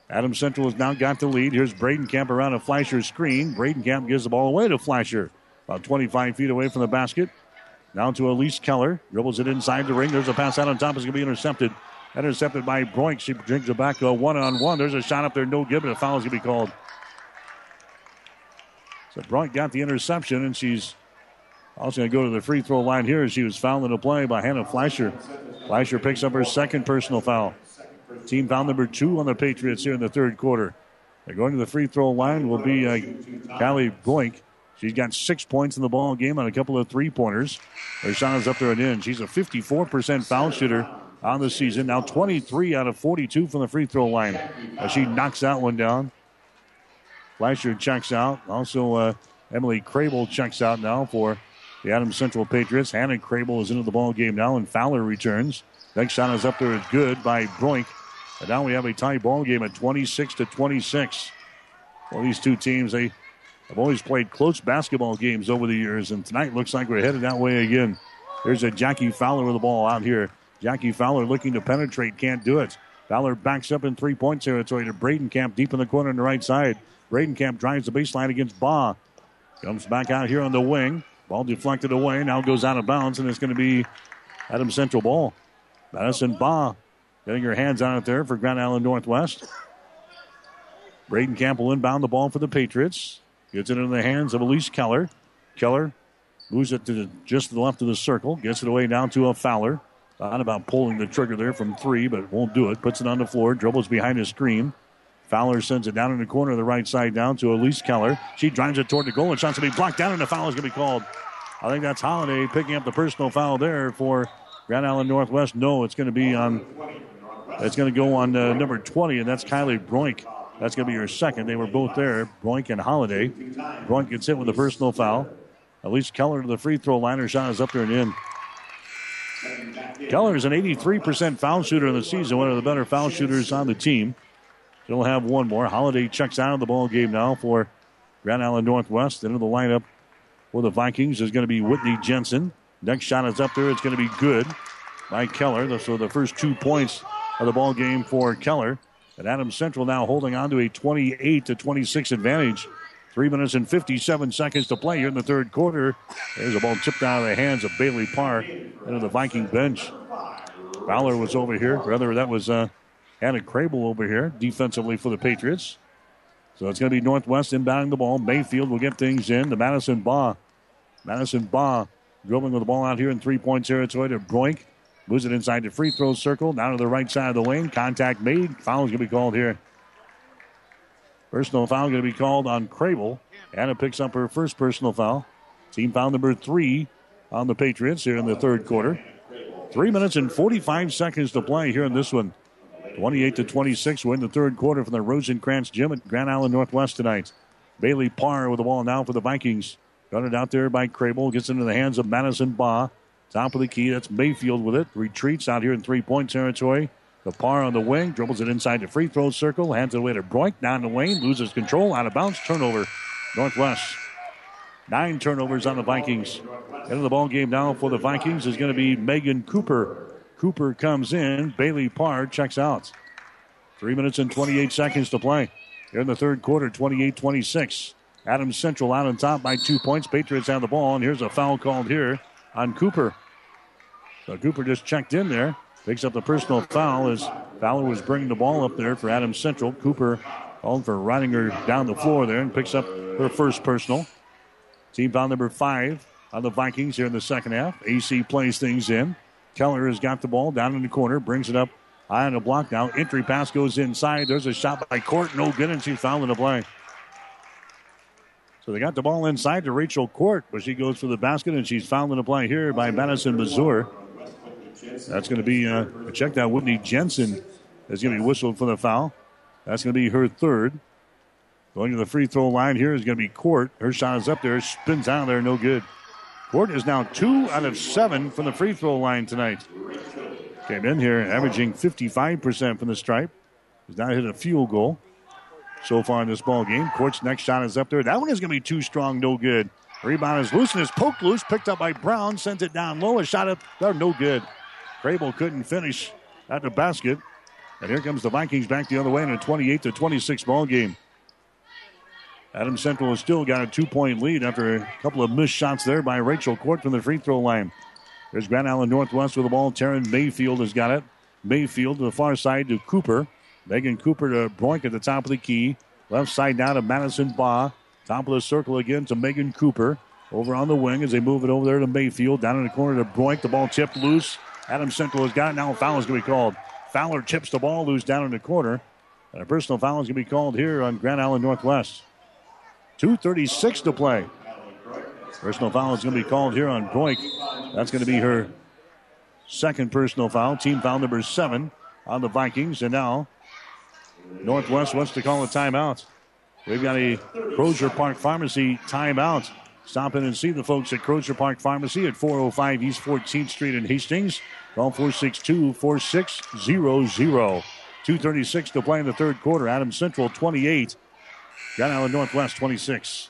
Adams Central has now got the lead. Here's Bradenkamp around a Fleischer screen. Bradenkamp gives the ball away to Fleischer, about 25 feet away from the basket. Now to Elise Keller. Dribbles it inside the ring. There's a pass out on top. It's going to be intercepted. Intercepted by Broik. She brings it back to a one on one. There's a shot up there, no give, but a foul is going to be called. So Broik got the interception, and she's also going to go to the free throw line here as she was fouled in the play by Hannah Fleischer. Fleischer picks up her second personal foul. Team foul number two on the Patriots here in the third quarter. They're going to the free throw line will be uh, Callie Broik. She's got six points in the ball game on a couple of three pointers. Her is up there and in. She's a 54% foul shooter on the season. Now 23 out of 42 from the free throw line. As she knocks that one down. Fleischer checks out. Also, uh, Emily Crable checks out now for the Adams Central Patriots. Hannah Crable is into the ball game now, and Fowler returns. Next shot is up there is good by Broik. And now we have a tie ball game at 26 to 26. Well, these two teams, they have always played close basketball games over the years, and tonight looks like we're headed that way again. There's a Jackie Fowler with the ball out here. Jackie Fowler looking to penetrate, can't do it. Fowler backs up in three point territory to Bradenkamp deep in the corner on the right side. Bradenkamp drives the baseline against Baugh. Comes back out here on the wing. Ball deflected away. Now goes out of bounds, and it's going to be Adam Central ball. Madison Baugh getting her hands on it there for Grand Island Northwest. Bradenkamp will inbound the ball for the Patriots. Gets it into the hands of Elise Keller. Keller moves it to the, just to the left of the circle. Gets it away down to a Fowler. Thought about pulling the trigger there from three, but won't do it. Puts it on the floor. Dribbles behind his screen. Fowler sends it down in the corner of the right side down to Elise Keller. She drives it toward the goal and shots to be blocked down, and the foul is going to be called. I think that's Holiday picking up the personal foul there for Grand Island Northwest. No, it's going to be on. It's going to go on uh, number 20, and that's Kylie Broik. That's going to be your second. They were both there, Broik and Holiday. Broik gets hit with a personal foul. At least Keller to the free throw line. Her shot is up there and in. Keller is an 83% foul shooter in the season, one of the better foul shooters on the team. She'll have one more. Holiday checks out of the ball game now for Grand Island Northwest. Into the lineup for the Vikings is going to be Whitney Jensen. Next shot is up there. It's going to be good by Keller. So the first two points of the ball game for Keller. And Adams Central now holding on to a 28 to 26 advantage. Three minutes and 57 seconds to play here in the third quarter. There's a ball tipped out of the hands of Bailey Parr into the Viking bench. Fowler was over here. Rather, that was uh, Hannah Crable over here defensively for the Patriots. So it's going to be Northwest inbounding the ball. Mayfield will get things in The Madison Baugh. Madison Baugh dribbling with the ball out here in three point territory to Broik. Moves it inside the free throw circle, down to the right side of the lane. Contact made. Foul is going to be called here. Personal foul going to be called on Crable. Anna picks up her first personal foul. Team foul number three on the Patriots here in the third quarter. Three minutes and 45 seconds to play here in this one. 28 to 26. We're in the third quarter from the Rosencrantz Gym at Grand Island Northwest tonight. Bailey Parr with the ball now for the Vikings. It out there by Crable. Gets into the hands of Madison Baugh. Top of the key. That's Mayfield with it. Retreats out here in three point territory. The Parr on the wing. Dribbles it inside the free throw circle. Hands it away to Broik. Down the lane. Loses control. Out of bounds. Turnover. Northwest. Nine turnovers on the Vikings. End of the ball game now for the Vikings is going to be Megan Cooper. Cooper comes in. Bailey Parr checks out. Three minutes and 28 seconds to play. Here in the third quarter, 28 26. Adams Central out on top by two points. Patriots have the ball, and here's a foul called here on Cooper. So Cooper just checked in there, picks up the personal foul as Fowler was bringing the ball up there for Adams Central. Cooper called for riding her down the floor there and picks up her first personal. Team foul number five on the Vikings here in the second half. AC plays things in. Keller has got the ball down in the corner, brings it up high on the block now. Entry pass goes inside. There's a shot by Court, no good, and she's fouling the play. So they got the ball inside to Rachel Court, but she goes for the basket, and she's fouling the play here by Madison Mazur. That's going to be, uh, check that, Whitney Jensen is going to be whistled for the foul. That's going to be her third. Going to the free throw line here is going to be Court. Her shot is up there, spins out there, no good. Court is now two out of seven from the free throw line tonight. Came in here averaging 55% from the stripe. Has now hit a field goal so far in this ball game. Court's next shot is up there. That one is going to be too strong, no good. Rebound is loose and is poked loose, picked up by Brown, sends it down low. A shot up there, no good. Crable couldn't finish at the basket. And here comes the Vikings back the other way in a 28 to 26 ball game. Adam Central has still got a two point lead after a couple of missed shots there by Rachel Court from the free throw line. There's Grand Island Northwest with the ball. Taryn Mayfield has got it. Mayfield to the far side to Cooper. Megan Cooper to Broik at the top of the key. Left side down to Madison Baugh. Top of the circle again to Megan Cooper. Over on the wing as they move it over there to Mayfield. Down in the corner to Broik. The ball tipped loose. Adam Central has got it. Now a foul is going to be called. Fowler chips the ball loose down in the corner. And a personal foul is going to be called here on Grand Island Northwest. 2.36 to play. Personal foul is going to be called here on Broik. That's going to be her second personal foul. Team foul number seven on the Vikings. And now Northwest wants to call a timeout. We've got a Crozier Park Pharmacy timeout. Stop in and see the folks at Crozier Park Pharmacy at 405 East 14th Street in Hastings. Call 462 4600. 2.36 to play in the third quarter. Adams Central 28. Grand Island Northwest 26.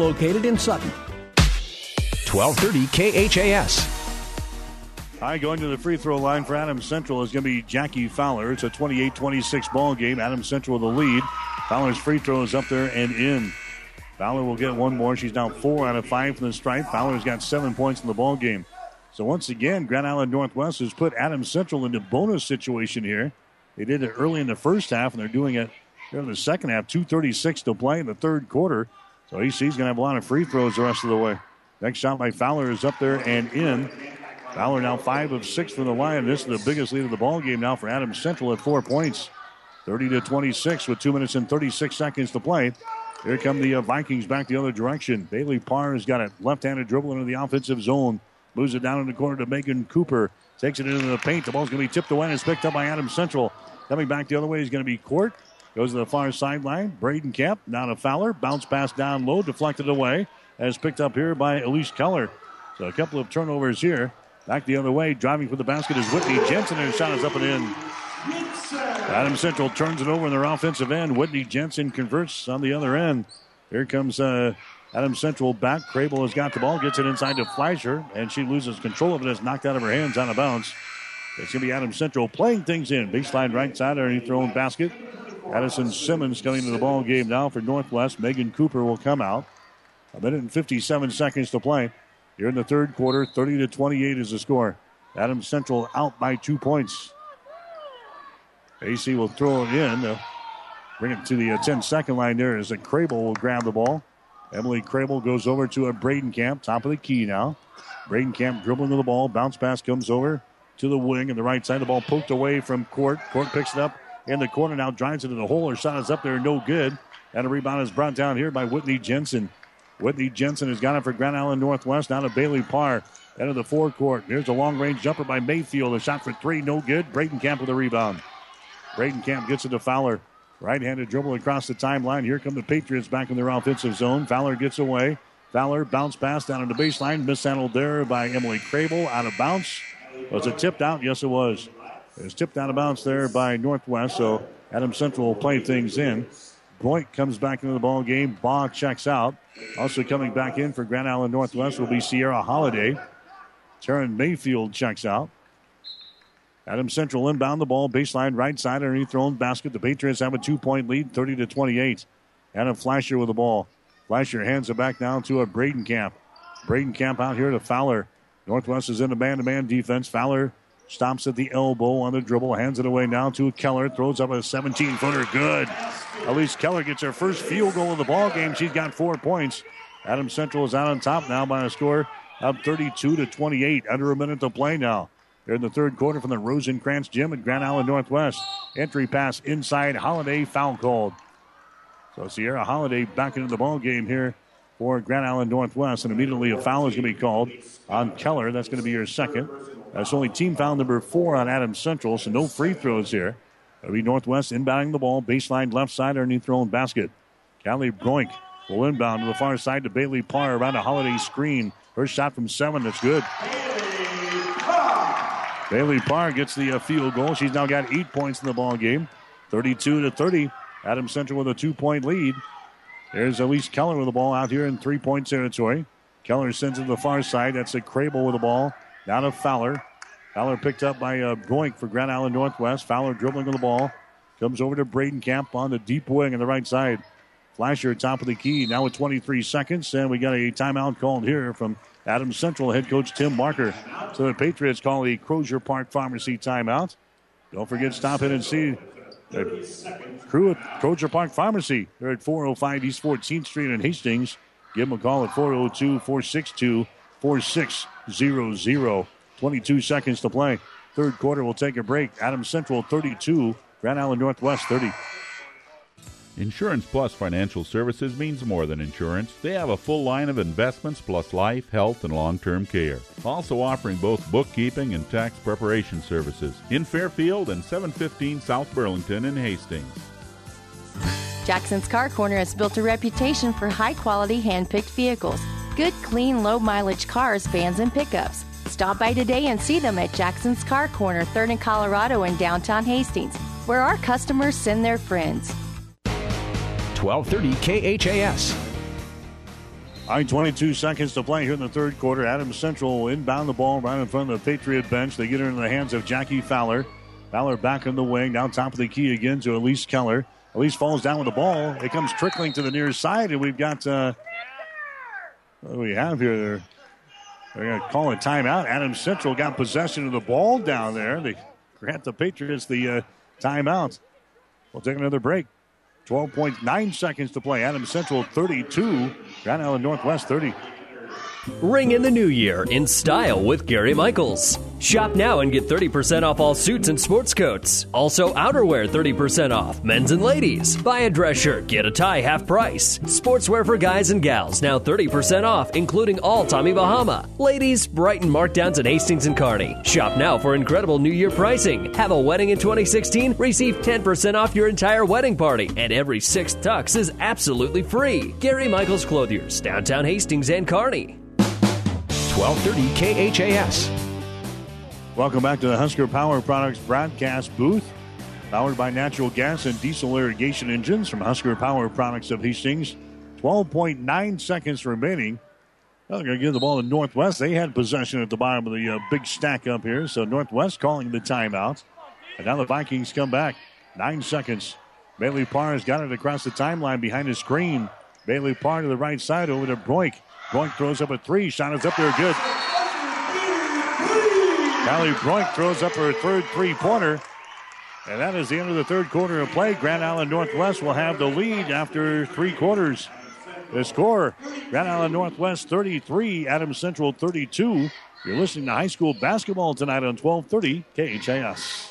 located in Sutton.
1230 KHAS.
High going to the free throw line for Adams Central is going to be Jackie Fowler. It's a 28 26 ball game. Adams Central with the lead. Fowler's free throw is up there and in. Fowler will get one more. She's now four out of five from the stripe. Fowler's got seven points in the ball game. So once again, Grand Island Northwest has put Adams Central into bonus situation here. They did it early in the first half, and they're doing it in the second half. 2.36 to play in the third quarter. So AC's going to have a lot of free throws the rest of the way. Next shot by Fowler is up there and in. Fowler now five of six from the line. This is the biggest lead of the ball game now for Adams Central at four points. 30 to 26 with two minutes and 36 seconds to play. Here come the uh, Vikings back the other direction. Bailey Parr has got a left-handed dribble into the offensive zone. Moves it down in the corner to Megan Cooper. Takes it into the paint. The ball's going to be tipped away and it's picked up by Adams Central. Coming back the other way is going to be Court. Goes to the far sideline. Bradenkamp down to Fowler. Bounce pass down low, deflected away. It's picked up here by Elise Keller. So a couple of turnovers here. Back the other way. Driving for the basket is Whitney Jensen, and shot is up and in. Adam Central turns it over in their offensive end. Whitney Jensen converts on the other end. Here comes uh, Adam Central back. Crable has got the ball, gets it inside to Fleischer, and she loses control of it. It's knocked out of her hands on a bounce. It's going to be Adam Central playing things in. Baseline right side underneath their own basket. Addison Simmons coming to the ball game now for Northwest. Megan Cooper will come out. A minute and 57 seconds to play. Here in the third quarter, 30 to 28 is the score. Adams Central out by two points. AC will throw it in. Bring it to the uh, 10 second line there as a Crable will grab the ball. Emily Crable goes over to a Bradenkamp, top of the key now. Bradenkamp dribbling to the ball. Bounce pass comes over to the wing and the right side. The ball poked away from Court. Court picks it up in the corner now, drives into the hole. Her shot is up there, no good. And a rebound is brought down here by Whitney Jensen. Whitney Jensen has got it for Grand Island Northwest. Now to Bailey Parr. Of the forecourt. Here's a long range jumper by Mayfield. A shot for three, no good. Bradenkamp with a rebound. Bradenkamp gets it to Fowler. Right handed dribble across the timeline. Here come the Patriots back in their offensive zone. Fowler gets away. Fowler bounce pass down on the baseline. Mishandled there by Emily Crable. Out of bounds. Was it tipped out? Yes, it was. It was tipped out of bounds there by Northwest. So Adam Central will play things in. Broik comes back into the ball game. Baugh checks out. Also coming back in for Grand Island Northwest will be Sierra Holiday. Taryn Mayfield checks out. Adam Central inbound the ball, baseline right side underneath their own basket. The Patriots have a two point lead, 30 to 28. Adam Fleischer with the ball. Fleischer hands it back down to a Bradenkamp. Braden Camp out here to Fowler. Northwest is in a man to man defense. Fowler stops at the elbow on the dribble, hands it away now to Keller, throws up a 17 footer. Good. Elise Keller gets her first field goal of the ball game. She's got four points. Adam Central is out on top now by a score of 32 to 28. Under a minute to play now. They're in the third quarter from the Rosencrantz Gym at Grand Island Northwest. Entry pass inside. Holiday foul called. So Sierra Holiday back into the ball game here for Grand Island Northwest, and immediately a foul is going to be called on Keller. That's going to be your second. That's only team foul number four on Adams Central, so no free throws here. It'll be Northwest inbounding the ball, baseline left side underneath their own basket. Callie Broik will inbound to the far side to Bailey Parr around a holiday screen. First shot from seven, that's good. Bailey Parr gets the uh, field goal. She's now got eight points in the ball game, 32 to 30. Adam Central with a two-point lead. There's Elise Keller with the ball out here in three-point territory. Keller sends it to the far side. That's a Crable with the ball. Down to Fowler. Fowler picked up by uh, Broik for Grand Island Northwest. Fowler dribbling on the ball. Comes over to Bradenkamp on the deep wing on the right side. Fleischer top of the key. Now with 23 seconds. And we got a timeout called here from Adams Central head coach Tim Marker. So the Patriots call the Crozier Park Pharmacy timeout. Don't forget, stop in and see the crew at Crozier Park Pharmacy. They're at 405 East 14th Street in Hastings. Give them a call at 402 462 4600. 22 seconds to play. Third quarter, we'll take a break. Adams Central 32, Grand Island Northwest 30.
Insurance Plus Financial Services means more than insurance. They have a full line of investments plus life, health, and long term care. Also offering both bookkeeping and tax preparation services in Fairfield and 715 South Burlington in Hastings.
Jackson's Car Corner has built a reputation for high quality hand picked vehicles. Good, clean, low mileage cars, vans, and pickups. Stop by today and see them at Jackson's Car Corner, 3rd and Colorado in downtown Hastings, where our customers send their friends.
1230 KHAS.
All right, 22 seconds to play here in the third quarter. Adams Central inbound the ball right in front of the Patriot bench. They get it into the hands of Jackie Fowler. Fowler back in the wing, down top of the key again to Elise Keller. Elise falls down with the ball. It comes trickling to the near side, and we've got uh, what do we have here? They're, they're going to call a timeout. Adam Central got possession of the ball down there. They grant the Patriots the uh, timeout. We'll take another break. 12.9 seconds to play. Adam Central 32, Grand Island Northwest 30.
Ring in the new year in style with Gary Michaels. Shop now and get 30% off all suits and sports coats. Also, outerwear 30% off, men's and ladies. Buy a dress shirt, get a tie half price. Sportswear for guys and gals now 30% off, including all Tommy Bahama. Ladies, Brighton markdowns at Hastings and Kearney. Shop now for incredible new year pricing. Have a wedding in 2016? Receive 10% off your entire wedding party, and every sixth tux is absolutely free. Gary Michaels Clothiers, downtown Hastings and Kearney.
1230 KHAS.
Welcome back to the Husker Power Products broadcast booth. Powered by natural gas and diesel irrigation engines from Husker Power Products of Hastings. 12.9 seconds remaining. Well, they're going to give the ball to Northwest. They had possession at the bottom of the uh, big stack up here. So Northwest calling the timeout. And now the Vikings come back. Nine seconds. Bailey Parr has got it across the timeline behind the screen. Bailey Parr to the right side over to Broik. Broik throws up a three. Shot is up there good. Callie Broik throws up her third three pointer. And that is the end of the third quarter of play. Grand Island Northwest will have the lead after three quarters. The score Grand Island Northwest 33, Adams Central 32. You're listening to high school basketball tonight on 1230 KHAS.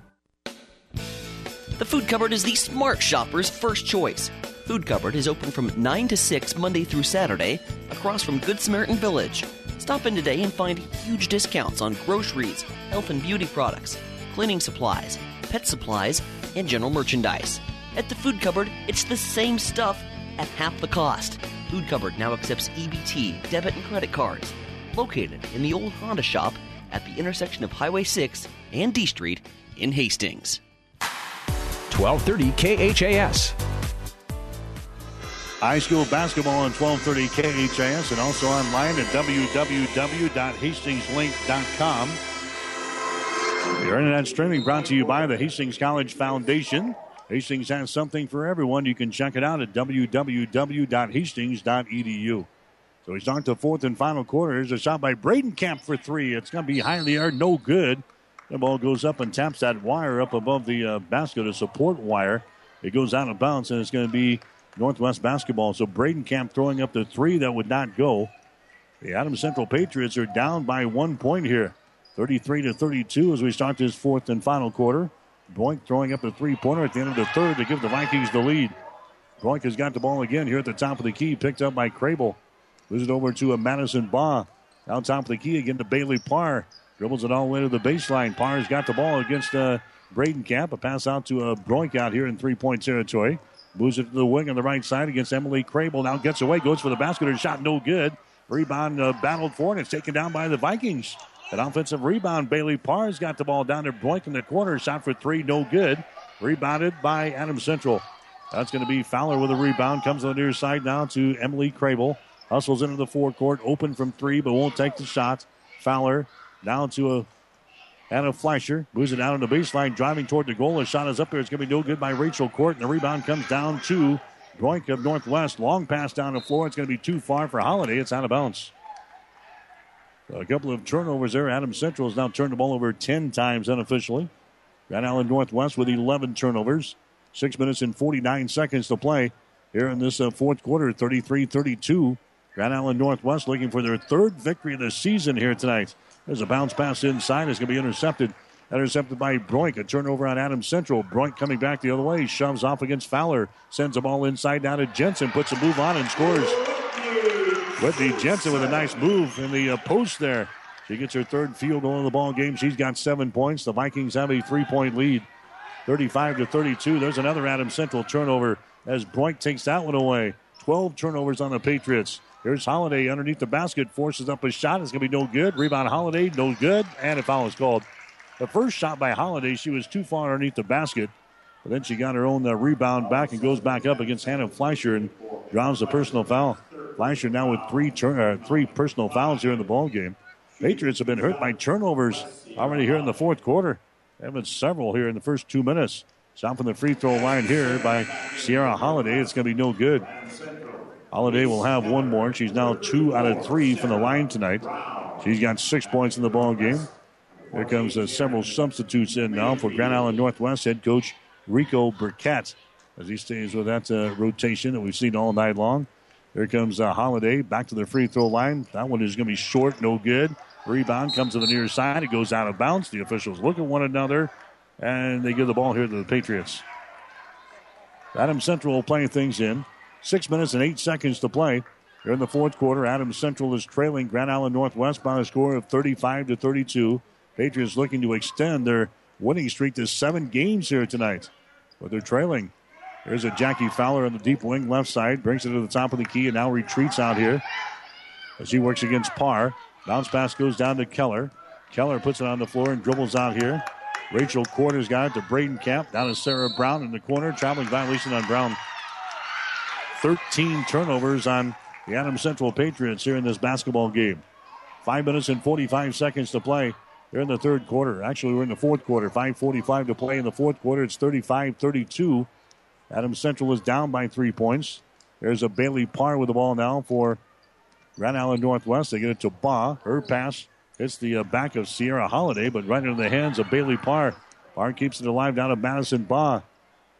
The Food Cupboard is the smart shopper's first choice. Food Cupboard is open from 9 to 6 Monday through Saturday across from Good Samaritan Village. Stop in today and find huge discounts on groceries, health and beauty products, cleaning supplies, pet supplies, and general merchandise. At the Food Cupboard, it's the same stuff at half the cost. Food Cupboard now accepts EBT, debit, and credit cards. Located in the old Honda shop at the intersection of Highway 6 and D Street in Hastings.
1230 KHAS.
High school basketball on 1230 KHAS and also online at www.hastingslink.com. Your internet streaming brought to you by the Hastings College Foundation. Hastings has something for everyone. You can check it out at www.hastings.edu. So we start the fourth and final quarter. Here's a shot by Bradenkamp for three. It's going to be high in the air, no good. The ball goes up and taps that wire up above the uh, basket, a support wire. It goes out of bounds, and it's going to be Northwest basketball. So Bradenkamp throwing up the three that would not go. The Adams Central Patriots are down by one point here, 33 to 32 as we start this fourth and final quarter. Broik throwing up a three pointer at the end of the third to give the Vikings the lead. Broik has got the ball again here at the top of the key, picked up by Crable. Moves it over to a Madison Baugh. Down top of the key again to Bailey Parr. Dribbles it all the way to the baseline. Parr's got the ball against uh, Bradenkamp. A pass out to uh, Broik out here in three point territory. Moves it to the wing on the right side against Emily Crable. Now gets away, goes for the basket and shot no good. Rebound uh, battled for and it's taken down by the Vikings. An offensive rebound. Bailey Parr's got the ball down to Broik in the corner. Shot for three, no good. Rebounded by Adam Central. That's going to be Fowler with a rebound. Comes on the near side now to Emily Crable. Hustles into the forecourt, open from three, but won't take the shot. Fowler down to a Anna Fleischer moves it down on the baseline, driving toward the goal. The shot is up there. It's going to be no good by Rachel Court, and the rebound comes down to Broik of Northwest. Long pass down the floor. It's going to be too far for Holiday. It's out of bounds. A couple of turnovers there. Adam Central has now turned the ball over 10 times unofficially. Grand Island Northwest with 11 turnovers. Six minutes and 49 seconds to play here in this uh, fourth quarter, 33 32. Grand Island Northwest looking for their third victory of the season here tonight. There's a bounce pass inside. It's going to be intercepted. Intercepted by Broik. A turnover on Adams Central. Broik coming back the other way. Shoves off against Fowler. Sends the ball inside down to Jensen. Puts a move on and scores. Whitney Jensen with a nice move in the uh, post there. She gets her third field goal in the ball game. She's got seven points. The Vikings have a three-point lead, 35 to 32. There's another Adams Central turnover as Broik takes that one away. 12 turnovers on the Patriots. Here's Holiday underneath the basket, forces up a shot. It's going to be no good. Rebound Holiday, no good, and a foul is called. The first shot by Holiday, she was too far underneath the basket. But then she got her own uh, rebound back and goes back up against Hannah Fleischer and drowns the personal foul. Fleischer now with three turn, uh, three personal fouls here in the ball game. Patriots have been hurt by turnovers already here in the fourth quarter. There have been several here in the first two minutes. Shot from the free throw line here by Sierra Holiday. It's going to be no good. Holiday will have one more. She's now two out of three from the line tonight. She's got six points in the ball game. Here comes uh, several substitutes in now for Grand Island Northwest head coach Rico Burkett as he stays with that uh, rotation that we've seen all night long. Here comes uh, Holiday back to the free throw line. That one is going to be short, no good. Rebound comes to the near side. It goes out of bounds. The officials look at one another and they give the ball here to the Patriots. Adam Central playing things in. Six minutes and eight seconds to play. Here in the fourth quarter, Adams Central is trailing Grand Island Northwest by a score of 35 to 32. Patriots looking to extend their winning streak to seven games here tonight, but they're trailing. There's a Jackie Fowler on the deep wing left side, brings it to the top of the key, and now retreats out here as he works against Parr. Bounce pass goes down to Keller. Keller puts it on the floor and dribbles out here. Rachel Court's got it to Bradenkamp. Down to Sarah Brown in the corner. Traveling violation on Brown. 13 turnovers on the Adams Central Patriots here in this basketball game. Five minutes and 45 seconds to play They're in the third quarter. Actually, we're in the fourth quarter. 5.45 to play in the fourth quarter. It's 35 32. Adams Central is down by three points. There's a Bailey Parr with the ball now for Grand Island Northwest. They get it to Ba. Her pass hits the uh, back of Sierra Holiday, but right into the hands of Bailey Parr. Parr keeps it alive down to Madison Baugh.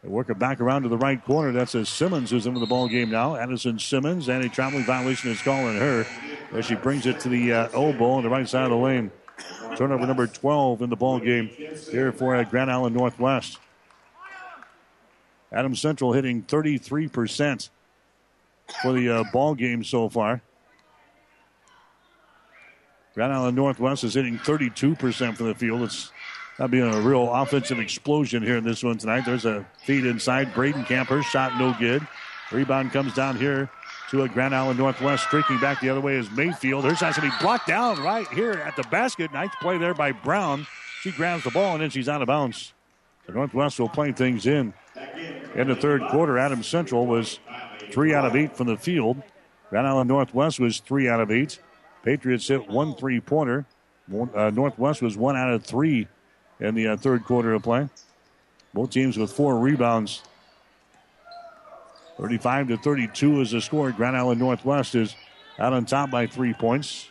They work it back around to the right corner. That's a Simmons who's into the ball game now. Addison Simmons, and a traveling violation is calling her as she brings it to the uh, elbow on the right side of the lane. Turnover number 12 in the ball game here for uh, Grand Island Northwest. Adam Central hitting 33% for the uh, ball game so far. Grand Island Northwest is hitting 32% from the field. It's not be a real offensive explosion here in this one tonight. There's a feed inside. Braden Camper shot no good. Rebound comes down here to a Grand Island Northwest. Streaking back the other way is Mayfield. There's has to be blocked down right here at the basket. Nice play there by Brown. She grabs the ball and then she's out of bounds. The Northwest will play things in. In the third quarter, Adams Central was three out of eight from the field. Grand Island Northwest was three out of eight. Patriots hit one three pointer. Uh, Northwest was one out of three in the uh, third quarter of play. Both teams with four rebounds. 35 to 32 is the score. Grand Island Northwest is out on top by three points.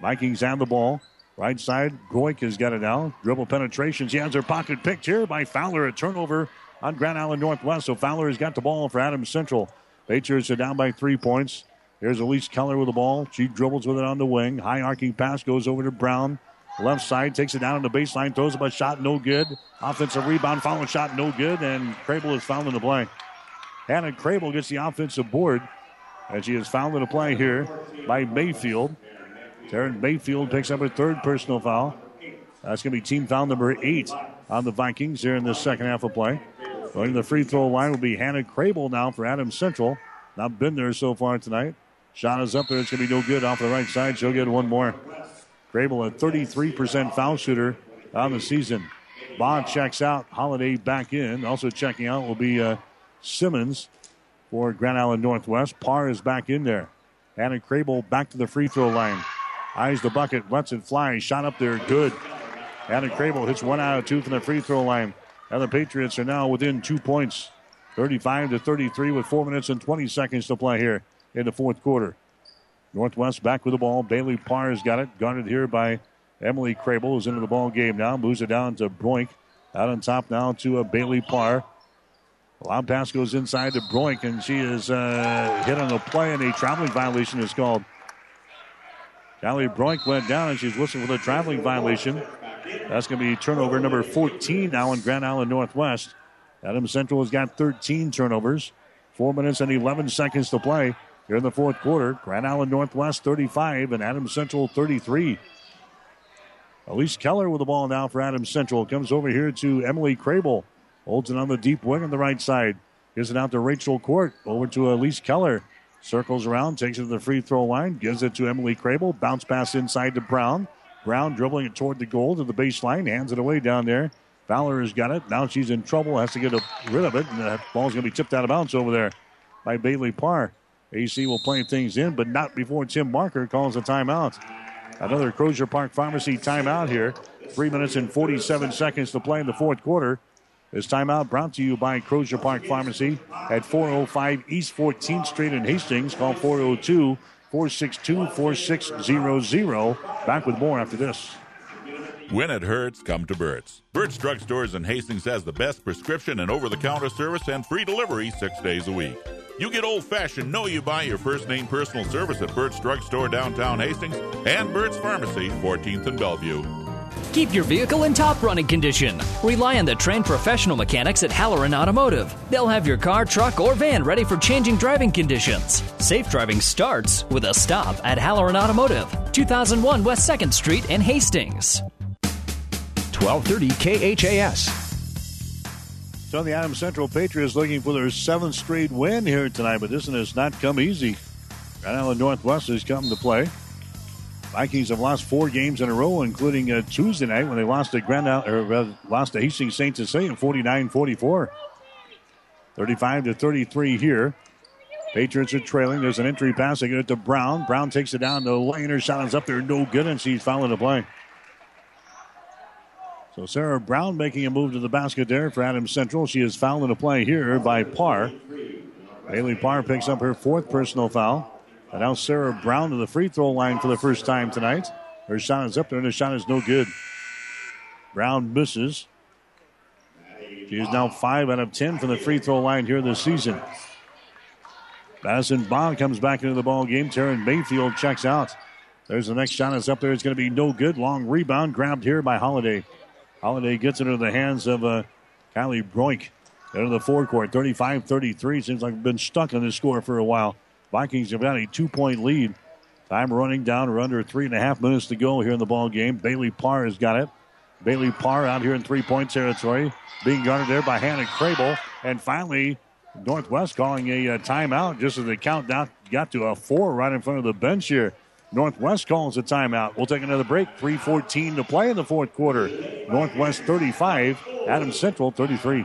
Vikings have the ball. Right side, Goik has got it now. Dribble penetration. She has her pocket picked here by Fowler. A turnover on Grand Island Northwest. So Fowler has got the ball for Adams Central. Patriots are down by three points. Here's Elise Keller with the ball. She dribbles with it on the wing. High arcing pass goes over to Brown. Left side takes it down on the baseline, throws up a shot, no good. Offensive rebound, following shot, no good, and Crable is fouled in the play. Hannah Crable gets the offensive board as she is fouled in the play here by Mayfield. Taryn Mayfield picks up her third personal foul. That's going to be team foul number eight on the Vikings here in the second half of play. Going to the free throw line will be Hannah Crable now for Adams Central. Not been there so far tonight. Shot is up there. It's going to be no good off the right side. She'll get one more. Crable, a 33% foul shooter on the season. Bond checks out. Holiday back in. Also checking out will be uh, Simmons for Grand Island Northwest. Parr is back in there. Anna Crable back to the free throw line. Eyes the bucket, lets it fly. Shot up there, good. Anna Crable hits one out of two from the free throw line. And the Patriots are now within two points. 35 to 33 with four minutes and 20 seconds to play here in the fourth quarter. Northwest back with the ball. Bailey Parr has got it. Guarded here by Emily Crable, who's into the ball game now. Moves it down to Broik. Out on top now to a uh, Bailey Parr. Loud pass goes inside to Broik, and she is uh, hit on the play, and a traveling violation is called. Callie Broik went down, and she's whistling for the traveling violation. That's going to be turnover number 14 now in Grand Island Northwest. Adams Central has got 13 turnovers. Four minutes and 11 seconds to play here in the fourth quarter. Grand Island Northwest 35 and Adams Central 33. Elise Keller with the ball now for Adams Central. Comes over here to Emily Crable. Holds it on the deep wing on the right side. Gives it out to Rachel Court. Over to Elise Keller. Circles around, takes it to the free throw line, gives it to Emily Crable. Bounce pass inside to Brown. Brown dribbling it toward the goal to the baseline, hands it away down there. Fowler has got it. Now she's in trouble, has to get rid of it, and the ball's going to be tipped out of bounds over there by Bailey Parr. AC will play things in, but not before Tim Marker calls a timeout. Another Crozier Park Pharmacy timeout here. Three minutes and 47 seconds to play in the fourth quarter. This timeout brought to you by Crozier Park Pharmacy at 405 East 14th Street in Hastings. Call 402 462 4600. Back with more after this.
When it hurts, come to Burt's. Burt's Drugstores in Hastings has the best prescription and over the counter service and free delivery six days a week. You get old fashioned, know you buy your first name personal service at Burt's Drugstore downtown Hastings and Burt's Pharmacy, 14th and Bellevue.
Keep your vehicle in top running condition. Rely on the trained professional mechanics at Halloran Automotive. They'll have your car, truck, or van ready for changing driving conditions. Safe driving starts with a stop at Halloran Automotive, 2001 West 2nd Street in Hastings.
1230 KHAS.
So the Adams Central Patriots looking for their seventh straight win here tonight, but this one has not come easy. Grand Island Northwest has come to play. Vikings have lost four games in a row, including uh, Tuesday night when they lost to Grand Island, or lost to Hastings St. Cecilia 49-44. 35 to 33 here. Patriots are trailing. There's an entry pass. They get it to Brown. Brown takes it down to lane. Her shot is up there, no good, and she's fouling the play. So Sarah Brown making a move to the basket there for Adams Central. She is fouled in a play here by Parr. Bailey Parr picks up her fourth personal foul. And now Sarah Brown to the free throw line for the first time tonight. Her shot is up there, and the shot is no good. Brown misses. She is now 5 out of 10 from the free throw line here this season. Madison Bond comes back into the ball game. Taryn Mayfield checks out. There's the next shot that's up there. It's going to be no good. Long rebound grabbed here by Holiday. Holiday gets it into the hands of uh, Kylie Broik. Into the forecourt, 35 33. Seems like we've been stuck on this score for a while. Vikings have got a two point lead. Time running down. We're under three and a half minutes to go here in the ball game. Bailey Parr has got it. Bailey Parr out here in three point territory. Being guarded there by Hannah Crable. And finally, Northwest calling a uh, timeout just as the countdown got to a four right in front of the bench here. Northwest calls a timeout. We'll take another break. 3.14 to play in the fourth quarter. Northwest 35, Adams Central 33.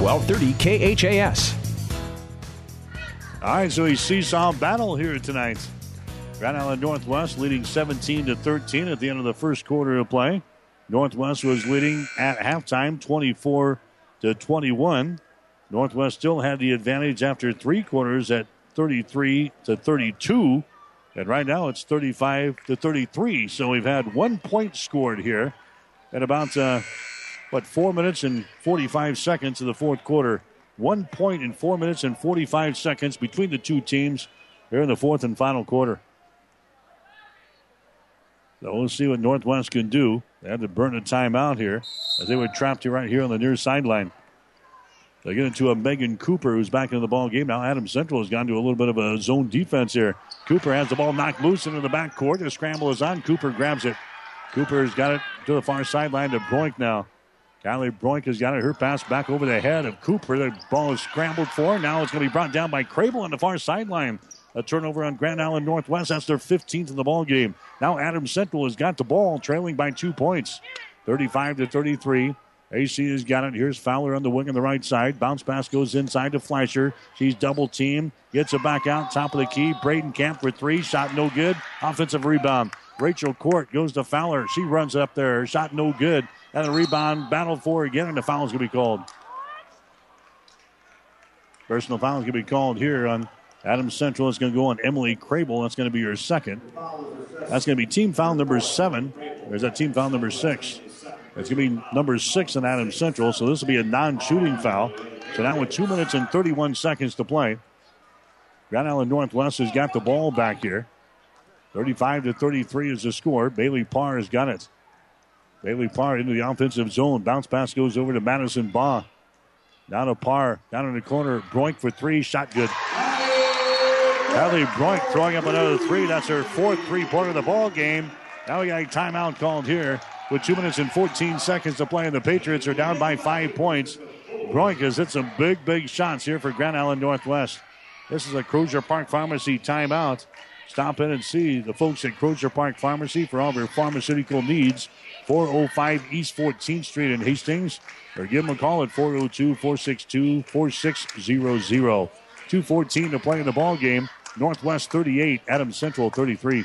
1230 KHAS.
All right, so a seesaw battle here tonight. Grand Island Northwest leading 17 to 13 at the end of the first quarter of play. Northwest was leading at halftime 24 to 21. Northwest still had the advantage after three quarters at 33 to 32. And right now it's 35 to 33. So we've had one point scored here and about uh, what, four minutes and 45 seconds of the fourth quarter. One point in four minutes and 45 seconds between the two teams here in the fourth and final quarter. So we'll see what Northwest can do. They had to burn a timeout here as they were trapped right here on the near sideline. They get into a Megan Cooper who's back into the ball game. Now Adam Central has gone to a little bit of a zone defense here. Cooper has the ball knocked loose into the back court. The scramble is on. Cooper grabs it. Cooper's got it to the far sideline to Broik now. Kylie Broik has got it. Her pass back over the head of Cooper. The ball is scrambled for. Now it's going to be brought down by Crable on the far sideline. A turnover on Grand Island Northwest. That's their 15th in the ball game. Now Adams Central has got the ball, trailing by two points, 35 to 33. AC has got it. Here's Fowler on the wing on the right side. Bounce pass goes inside to Fleischer. She's double teamed. Gets it back out. Top of the key. Bradenkamp for three. Shot no good. Offensive rebound. Rachel Court goes to Fowler. She runs up there. Shot no good. And the rebound battle for again, and the foul is going to be called. Personal foul is going to be called here on Adams Central. It's going to go on Emily Crable. That's going to be your second. That's going to be team foul number seven. There's that team foul number six. It's going to be number six in Adams Central, so this will be a non shooting foul. So now with two minutes and 31 seconds to play, Grand Island Northwest has got the ball back here. 35 to 33 is the score. Bailey Parr has got it. Bailey Parr into the offensive zone. Bounce pass goes over to Madison Baugh. Down to Parr. Down in the corner. Broik for three. Shot good. Kelly Broik throwing up another three. That's her fourth three pointer of the ball game. Now we got a timeout called here with two minutes and 14 seconds to play, and the Patriots are down by five points. Broik has hit some big, big shots here for Grand Island Northwest. This is a Crozier Park Pharmacy timeout. Stop in and see the folks at Crozier Park Pharmacy for all of your pharmaceutical needs. 405 East 14th Street in Hastings. Or give them a call at 402 462 4600. 214 to play in the ball game. Northwest 38, Adams Central 33.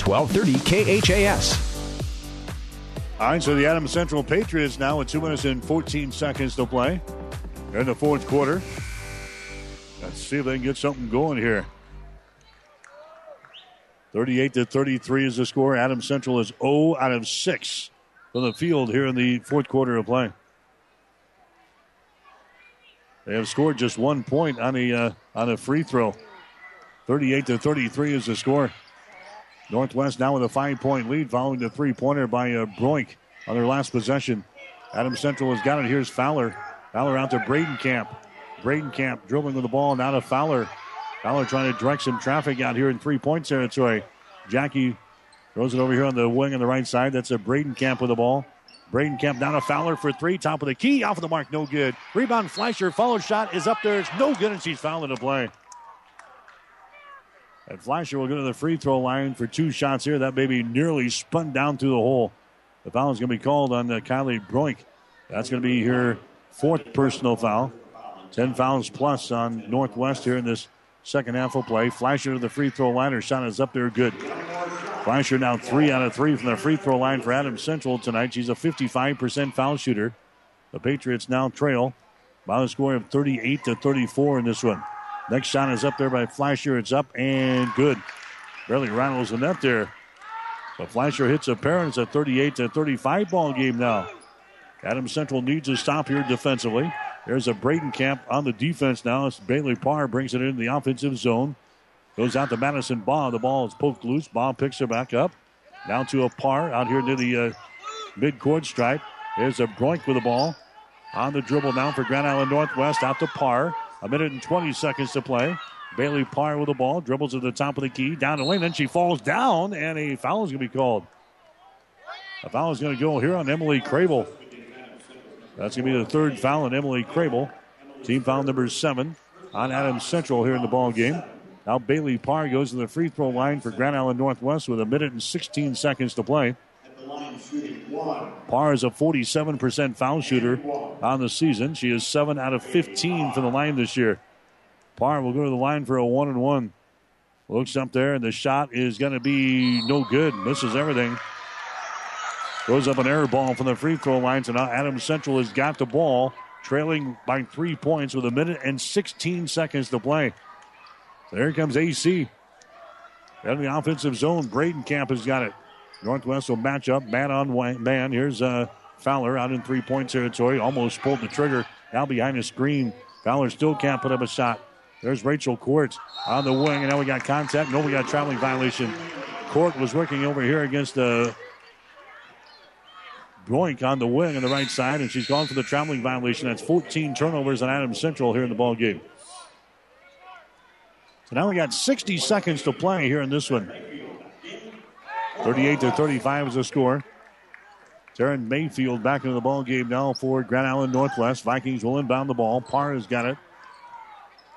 1230 KHAS.
All right, so the Adams Central Patriots now with two minutes and 14 seconds to play. In the fourth quarter. Let's see if they can get something going here. 38 to 33 is the score. Adams Central is 0 out of 6 from the field here in the fourth quarter of play. They have scored just one point on a uh, on a free throw. 38 to 33 is the score. Northwest now with a five point lead following the three pointer by uh, Broik on their last possession. Adam Central has got it. Here's Fowler. Fowler out to Bradenkamp. Braden Camp dribbling with the ball now to Fowler. Fowler trying to direct some traffic out here in three point territory. Jackie throws it over here on the wing on the right side. That's a Bradenkamp with the ball. Bradenkamp down to Fowler for three. Top of the key. Off of the mark. No good. Rebound Fleischer. Follow shot is up there. It's no good, and she's fouling to play. And Fleischer will go to the free throw line for two shots here. That baby nearly spun down through the hole. The foul is going to be called on uh, Kylie Broik. That's going to be her fourth personal foul. 10 fouls plus on Northwest here in this second half of play. Fleischer to the free throw line. Her shot is up there good. Fleischer now three out of three from the free throw line for Adams Central tonight. She's a 55% foul shooter. The Patriots now trail by a score of 38 to 34 in this one. Next shot is up there by Fleischer. It's up and good. Barely rattles the net there. But Fleischer hits a pair and it's a 38 to 35 ball game now. Adams Central needs a stop here defensively. There's a Bradenkamp on the defense now. It's Bailey Parr brings it into the offensive zone. Goes out to Madison Baugh. The ball is poked loose. Baugh picks it back up. Down to a Parr out here near the uh, mid-court stripe. There's a Broik with the ball. On the dribble now for Grand Island Northwest. Out to Parr. A minute and 20 seconds to play. Bailey Parr with the ball. Dribbles to the top of the key. Down the lane. Then she falls down, and a foul is going to be called. A foul is going to go here on Emily Crable. That's going to be the third foul on Emily Crable. Team foul number seven on Adams Central here in the ball game. Now Bailey Parr goes to the free throw line for Grand Island Northwest with a minute and 16 seconds to play. Parr is a 47% foul shooter on the season. She is 7 out of 15 from the line this year. Parr will go to the line for a 1 and 1. Looks up there, and the shot is going to be no good. Misses everything. Throws up an air ball from the free throw line. So now Adams Central has got the ball, trailing by three points with a minute and 16 seconds to play. There comes AC. In the offensive zone, Bradenkamp has got it. Northwest will match up man on man. Here's uh, Fowler out in three point territory. Almost pulled the trigger. Now behind the screen. Fowler still can't put up a shot. There's Rachel Court on the wing, and now we got contact. No, we got traveling violation. Court was working over here against the. Uh, Broik on the wing on the right side, and she's gone for the traveling violation. That's 14 turnovers on Adams Central here in the ball game. So now we got 60 seconds to play here in this one. 38 to 35 is the score. Taryn Mayfield back into the ball game now for Grand Island Northwest. Vikings will inbound the ball. Parr has got it.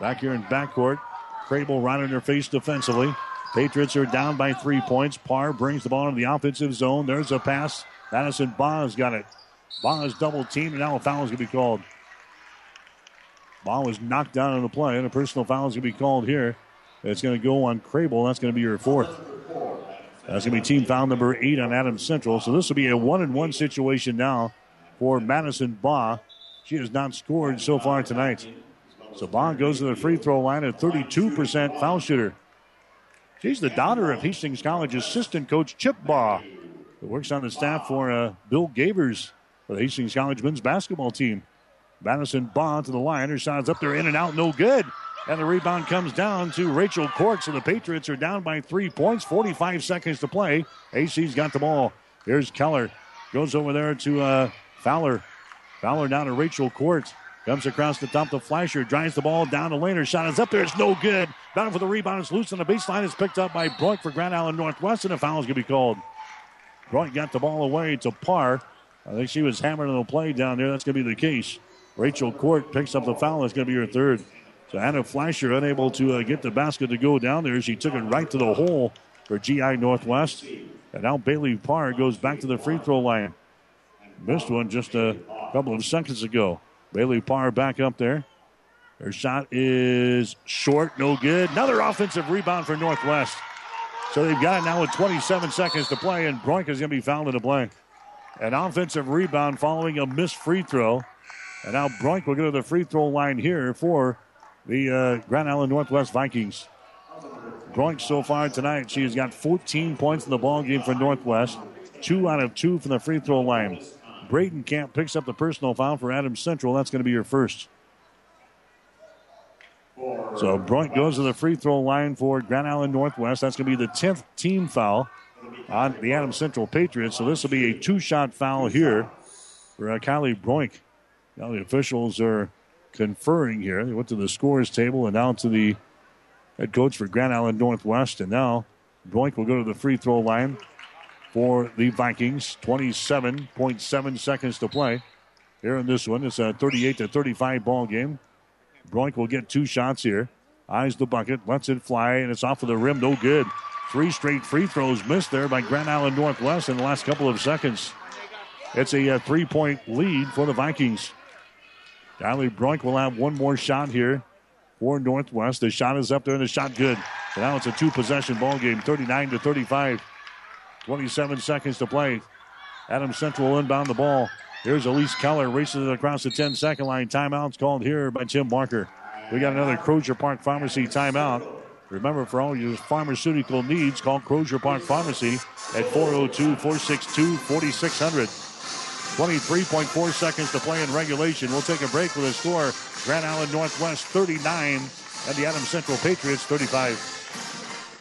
Back here in backcourt. Crable right in her face defensively. Patriots are down by three points. Parr brings the ball into the offensive zone. There's a pass Madison Baugh has got it. Baugh is double teamed, and now a foul is going to be called. Baugh was knocked down on the play, and a personal foul is going to be called here. It's going to go on Crable. That's going to be your fourth. That's going to be team foul number eight on Adams Central. So this will be a one and one situation now for Madison Baugh. She has not scored so far tonight. So Baugh goes to the free throw line at 32% foul shooter. She's the daughter of Hastings College assistant coach Chip Baugh who works on the staff for uh, Bill Gavers for the Hastings College men's basketball team. Madison Bond to the line. Her shot's up there, in and out, no good. And the rebound comes down to Rachel Court. So the Patriots are down by three points. 45 seconds to play. AC's got the ball. Here's Keller. Goes over there to uh, Fowler. Fowler down to Rachel Court. Comes across the top to Fleischer. Drives the ball down to lane. Her shot is up there. It's no good. Battle for the rebound. It's loose on the baseline. It's picked up by Broik for Grand Island Northwest. And a foul is going to be called. Broik got the ball away to Parr. I think she was hammered on the play down there. That's going to be the case. Rachel Court picks up the foul. That's going to be her third. So Anna Fleischer unable to uh, get the basket to go down there. She took it right to the hole for GI Northwest. And now Bailey Parr goes back to the free throw line. Missed one just a couple of seconds ago. Bailey Parr back up there. Her shot is short, no good. Another offensive rebound for Northwest. So they've got it now with 27 seconds to play, and Broik is going to be fouled in the play. An offensive rebound following a missed free throw. And now Broik will go to the free throw line here for the uh, Grand Island Northwest Vikings. Broik so far tonight. She has got 14 points in the ball game for Northwest. Two out of two from the free throw line. Bradenkamp picks up the personal foul for Adams Central. That's going to be your first. So Broik goes to the free throw line for Grand Island Northwest. That's going to be the 10th team foul on the Adams Central Patriots. So this will be a two shot foul here for uh, Kylie Broik. Now the officials are conferring here. They went to the scores table and now to the head coach for Grand Island Northwest. And now Broik will go to the free throw line for the Vikings. 27.7 seconds to play here in this one. It's a 38 to 35 ball game. Broik will get two shots here. Eyes the bucket, lets it fly, and it's off of the rim. No good. Three straight free throws missed there by Grand Island Northwest in the last couple of seconds. It's a, three point lead for the Vikings. Kylie Broik will have one more shot here for Northwest. The shot is up there and the shot good. So now it's a two possession ball game, 39 to 35. 27 seconds to play. Adam Central will inbound the ball. Here's Elise Keller races it across the 10 second line. Timeout's called here by Tim Barker. We got another Crozier Park Pharmacy timeout. Remember, for all your pharmaceutical needs, call Crozier Park Pharmacy at 402 462 4600. 23.4 seconds to play in regulation. We'll take a break with a score Grand Island Northwest 39 and the Adams Central Patriots 35.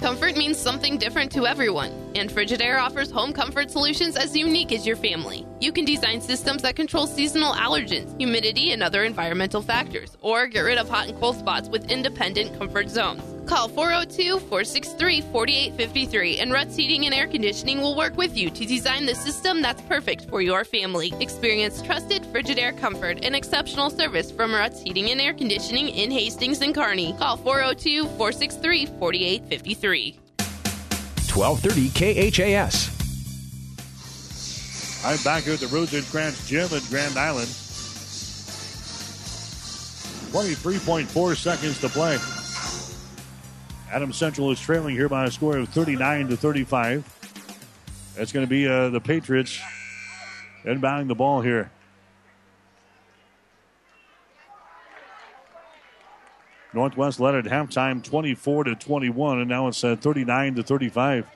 Comfort means something different to everyone, and Frigidaire offers home comfort solutions as unique as your family. You can design systems that control seasonal allergens, humidity, and other environmental factors, or get rid of hot and cold spots with independent comfort zones. Call 402 463 4853 and Ruts Heating and Air Conditioning will work with you to design the system that's perfect for your family. Experience trusted Frigidaire comfort and exceptional service from Ruts Heating and Air Conditioning in Hastings and Kearney. Call 402 463 4853.
1230 KHAS.
I'm back here at the Rosencrantz Gym in Grand Island. 23.4 seconds to play. Adams Central is trailing here by a score of 39 to 35. That's going to be uh, the Patriots inbounding the ball here. Northwest led at halftime 24 to 21, and now it's uh, 39 to 35.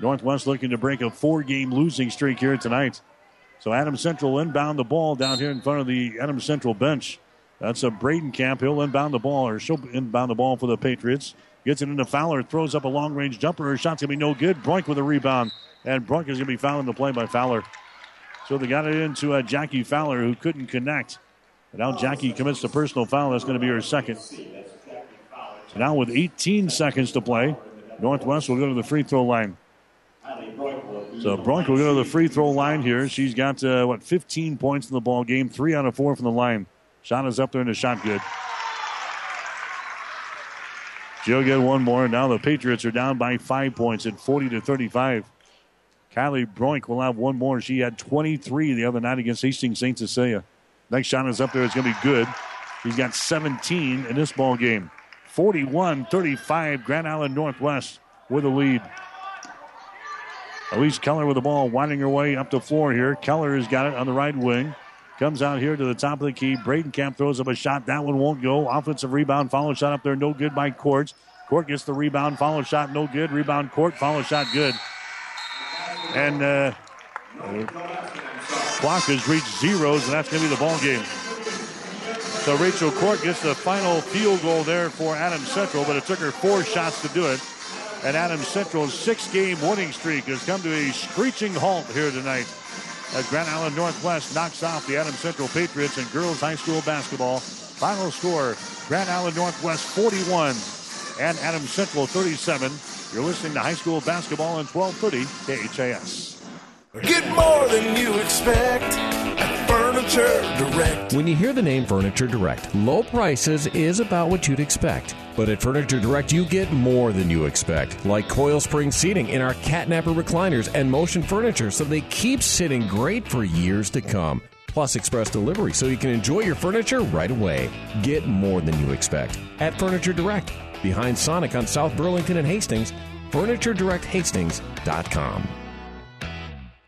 Northwest looking to break a four game losing streak here tonight. So Adam Central inbound the ball down here in front of the Adam Central bench. That's a Bradenkamp. He'll inbound the ball, or she'll inbound the ball for the Patriots. Gets it into Fowler, throws up a long range jumper. Her shot's going to be no good. Broik with a rebound. And Broik is going to be fouled fouling the play by Fowler. So they got it into uh, Jackie Fowler, who couldn't connect. But now Jackie commits the personal foul. That's going to be her second. So now with 18 seconds to play, Northwest will go to the free throw line. So Broik will go to the free throw line here. She's got, uh, what, 15 points in the ball game, three out of four from the line. Shot is up there and the shot good. She'll get one more. Now the Patriots are down by five points at 40 to 35. Kylie Broik will have one more. She had 23 the other night against Hastings St. Cecilia. Next shot is up there. It's going to be good. He's got 17 in this ball game. 41 35. Grand Island Northwest with a lead. Elise Keller with the ball, winding her way up the floor here. Keller has got it on the right wing. Comes out here to the top of the key. Bradenkamp throws up a shot. That one won't go. Offensive rebound. Follow shot up there. No good by Court. Court gets the rebound. Follow shot. No good. Rebound Court. Follow shot good. And uh, clock has reached zeros, and that's going to be the ball game. So Rachel Court gets the final field goal there for Adams Central, but it took her four shots to do it. And Adams Central's six-game winning streak has come to a screeching halt here tonight as Grand Island Northwest knocks off the Adams Central Patriots in girls high school basketball. Final score, Grand Island Northwest 41 and Adams Central 37. You're listening to high school basketball in 1230 KHAS.
Get more than you expect at Furniture Direct.
When you hear the name Furniture Direct, low prices is about what you'd expect. But at Furniture Direct, you get more than you expect, like coil spring seating in our catnapper recliners and motion furniture, so they keep sitting great for years to come. Plus, express delivery so you can enjoy your furniture right away. Get more than you expect at Furniture Direct, behind Sonic on South Burlington and Hastings, FurnitureDirectHastings.com.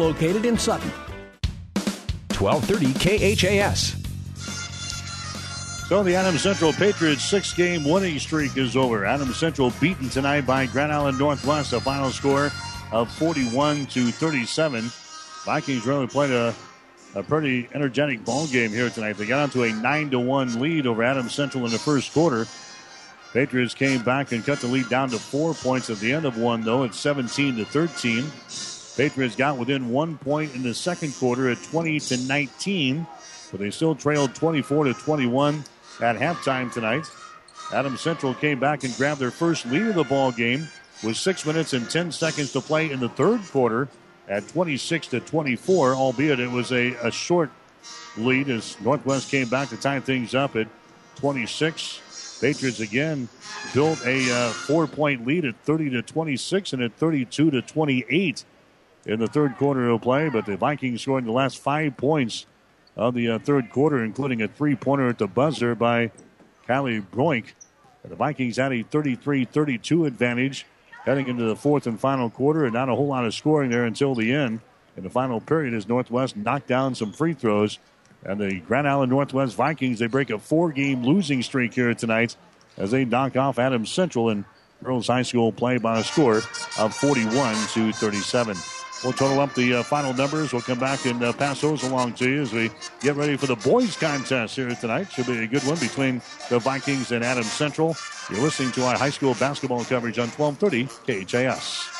located in Sutton.
1230 KHAS.
So the Adams Central Patriots six game winning streak is over. Adams Central beaten tonight by Grand Island Northwest, a final score of 41 to 37. Vikings really played a, a pretty energetic ball game here tonight. They got onto a 9 to 1 lead over Adams Central in the first quarter. Patriots came back and cut the lead down to four points at the end of one, though. at 17 to 13. Patriots got within one point in the second quarter at 20 to 19, but they still trailed 24 to 21 at halftime tonight. Adam Central came back and grabbed their first lead of the ball game with six minutes and 10 seconds to play in the third quarter at 26 to 24, albeit it was a, a short lead as Northwest came back to tie things up at 26. Patriots again built a uh, four point lead at 30 to 26 and at 32 to 28 in the third quarter of play, but the Vikings scored the last five points of the uh, third quarter, including a three pointer at the buzzer by Callie Broik. The Vikings had a 33 32 advantage heading into the fourth and final quarter, and not a whole lot of scoring there until the end. In the final period, as Northwest knocked down some free throws. And the Grand Island Northwest Vikings, they break a four game losing streak here tonight as they knock off Adams Central in girls high school play by a score of 41 to 37. We'll total up the uh, final numbers. We'll come back and uh, pass those along to you as we get ready for the boys' contest here tonight. Should be a good one between the Vikings and Adams Central. You're listening to our high school basketball coverage on 1230 KHAS.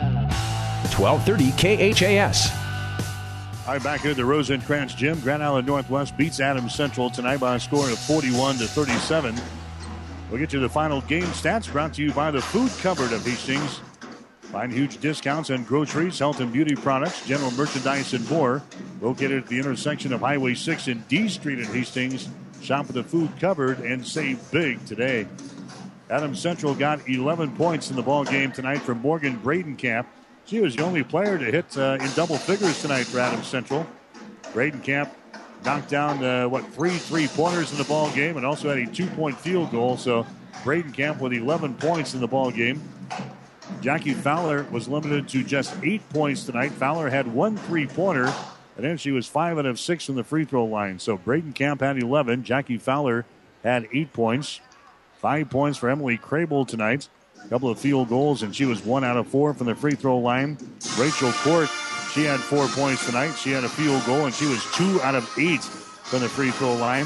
1230 KHAS.
All right, back here at the Rosencrantz Gym. Grand Island Northwest beats Adams Central tonight by a score of 41 to 37. We'll get you the final game stats brought to you by the Food Cupboard of Hastings. Find huge discounts on groceries, health and beauty products, general merchandise, and more. Located at the intersection of Highway 6 and D Street in Hastings. Shop at the Food Cupboard and save big today. Adams Central got 11 points in the ball game tonight from Morgan Bradenkamp. She was the only player to hit uh, in double figures tonight for Adams Central. Bradenkamp knocked down uh, what three three pointers in the ball game and also had a two point field goal. So Bradenkamp with 11 points in the ball game. Jackie Fowler was limited to just eight points tonight. Fowler had one three pointer, and then she was five out of six from the free throw line. So Bradenkamp had 11. Jackie Fowler had eight points. Five points for Emily Crable tonight. A couple of field goals, and she was one out of four from the free throw line. Rachel Court, she had four points tonight. She had a field goal, and she was two out of eight from the free throw line.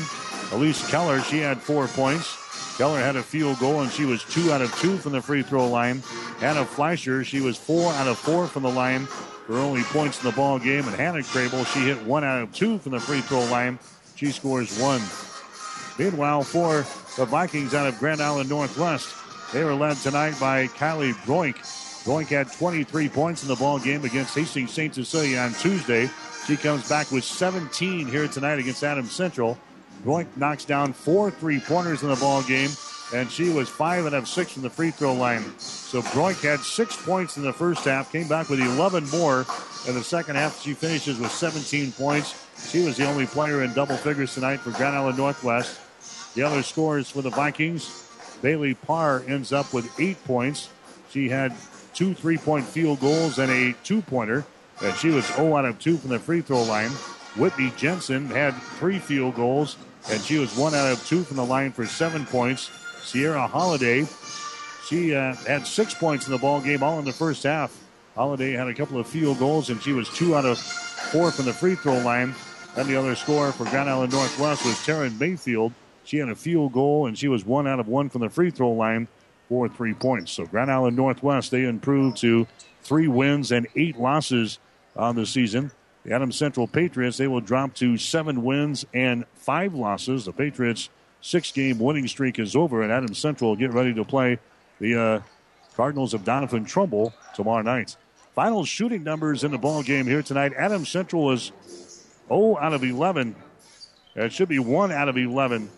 Elise Keller, she had four points. Keller had a field goal, and she was two out of two from the free throw line. Hannah Fleischer, she was four out of four from the line. her only points in the ball game. And Hannah Crable, she hit one out of two from the free throw line. She scores one. Meanwhile, for the Vikings out of Grand Island Northwest, they were led tonight by Kylie Broik. Broik had 23 points in the ball game against Hastings St. Cecilia on Tuesday. She comes back with 17 here tonight against Adams Central. Broik knocks down four three pointers in the ball game, and she was five and of six from the free throw line. So Broik had six points in the first half, came back with 11 more in the second half. She finishes with 17 points. She was the only player in double figures tonight for Grand Island Northwest. The other scores for the Vikings Bailey Parr ends up with eight points. She had two three point field goals and a two pointer, and she was 0 out of 2 from the free throw line. Whitney Jensen had three field goals, and she was 1 out of 2 from the line for seven points. Sierra Holiday, she uh, had six points in the ball game, all in the first half. Holiday had a couple of field goals, and she was 2 out of 4 from the free throw line. And the other score for Grand Island Northwest was Taryn Mayfield. She had a field goal, and she was 1 out of 1 from the free throw line for three points. So Grand Island Northwest, they improved to three wins and eight losses on the season. The Adams Central Patriots, they will drop to seven wins and five losses. The Patriots' six game winning streak is over, and Adams Central will get ready to play the uh, Cardinals of Doniphan Trumbull tomorrow night. Final shooting numbers in the ball game here tonight. Adams Central was 0 out of 11. It should be 1 out of 11.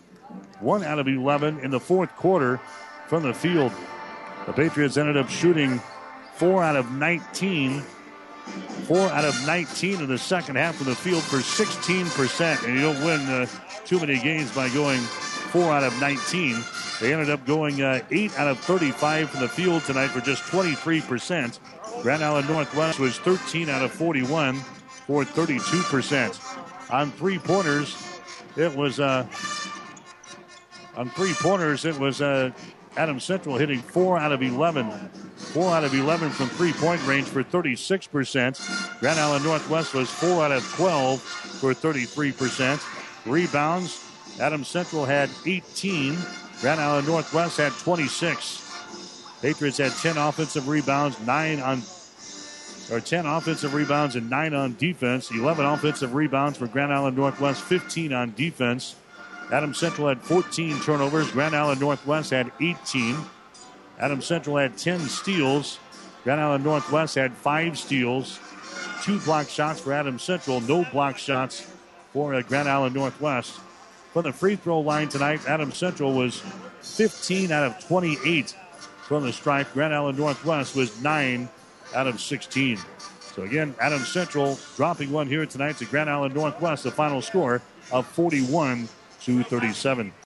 1 out of 11 in the fourth quarter from the field. The Patriots ended up shooting 4 out of 19 Four out of 19 in the second half of the field for 16%. And you don't win uh, too many games by going four out of 19. They ended up going uh, eight out of 35 from the field tonight for just 23%. Grand Island Northwest was 13 out of 41 for 32%. On three pointers, it was uh, on three pointers, it was uh, Adam Central hitting four out of 11. Four out of 11 from three point range for 36%. Grand Island Northwest was four out of 12 for 33%. Rebounds, Adam Central had 18. Grand Island Northwest had 26. Patriots had 10 offensive rebounds, nine on or 10 offensive rebounds and 9 on defense. 11 offensive rebounds for Grand Island Northwest, 15 on defense. Adam Central had 14 turnovers. Grand Island Northwest had 18. Adam Central had 10 steals. Grand Island Northwest had five steals. Two block shots for Adam Central. No block shots for uh, Grand Island Northwest. From the free throw line tonight, Adam Central was 15 out of 28 from the stripe. Grand Island Northwest was 9 out of 16. So again, Adam Central dropping one here tonight to Grand Island Northwest. The final score of 41 to 37.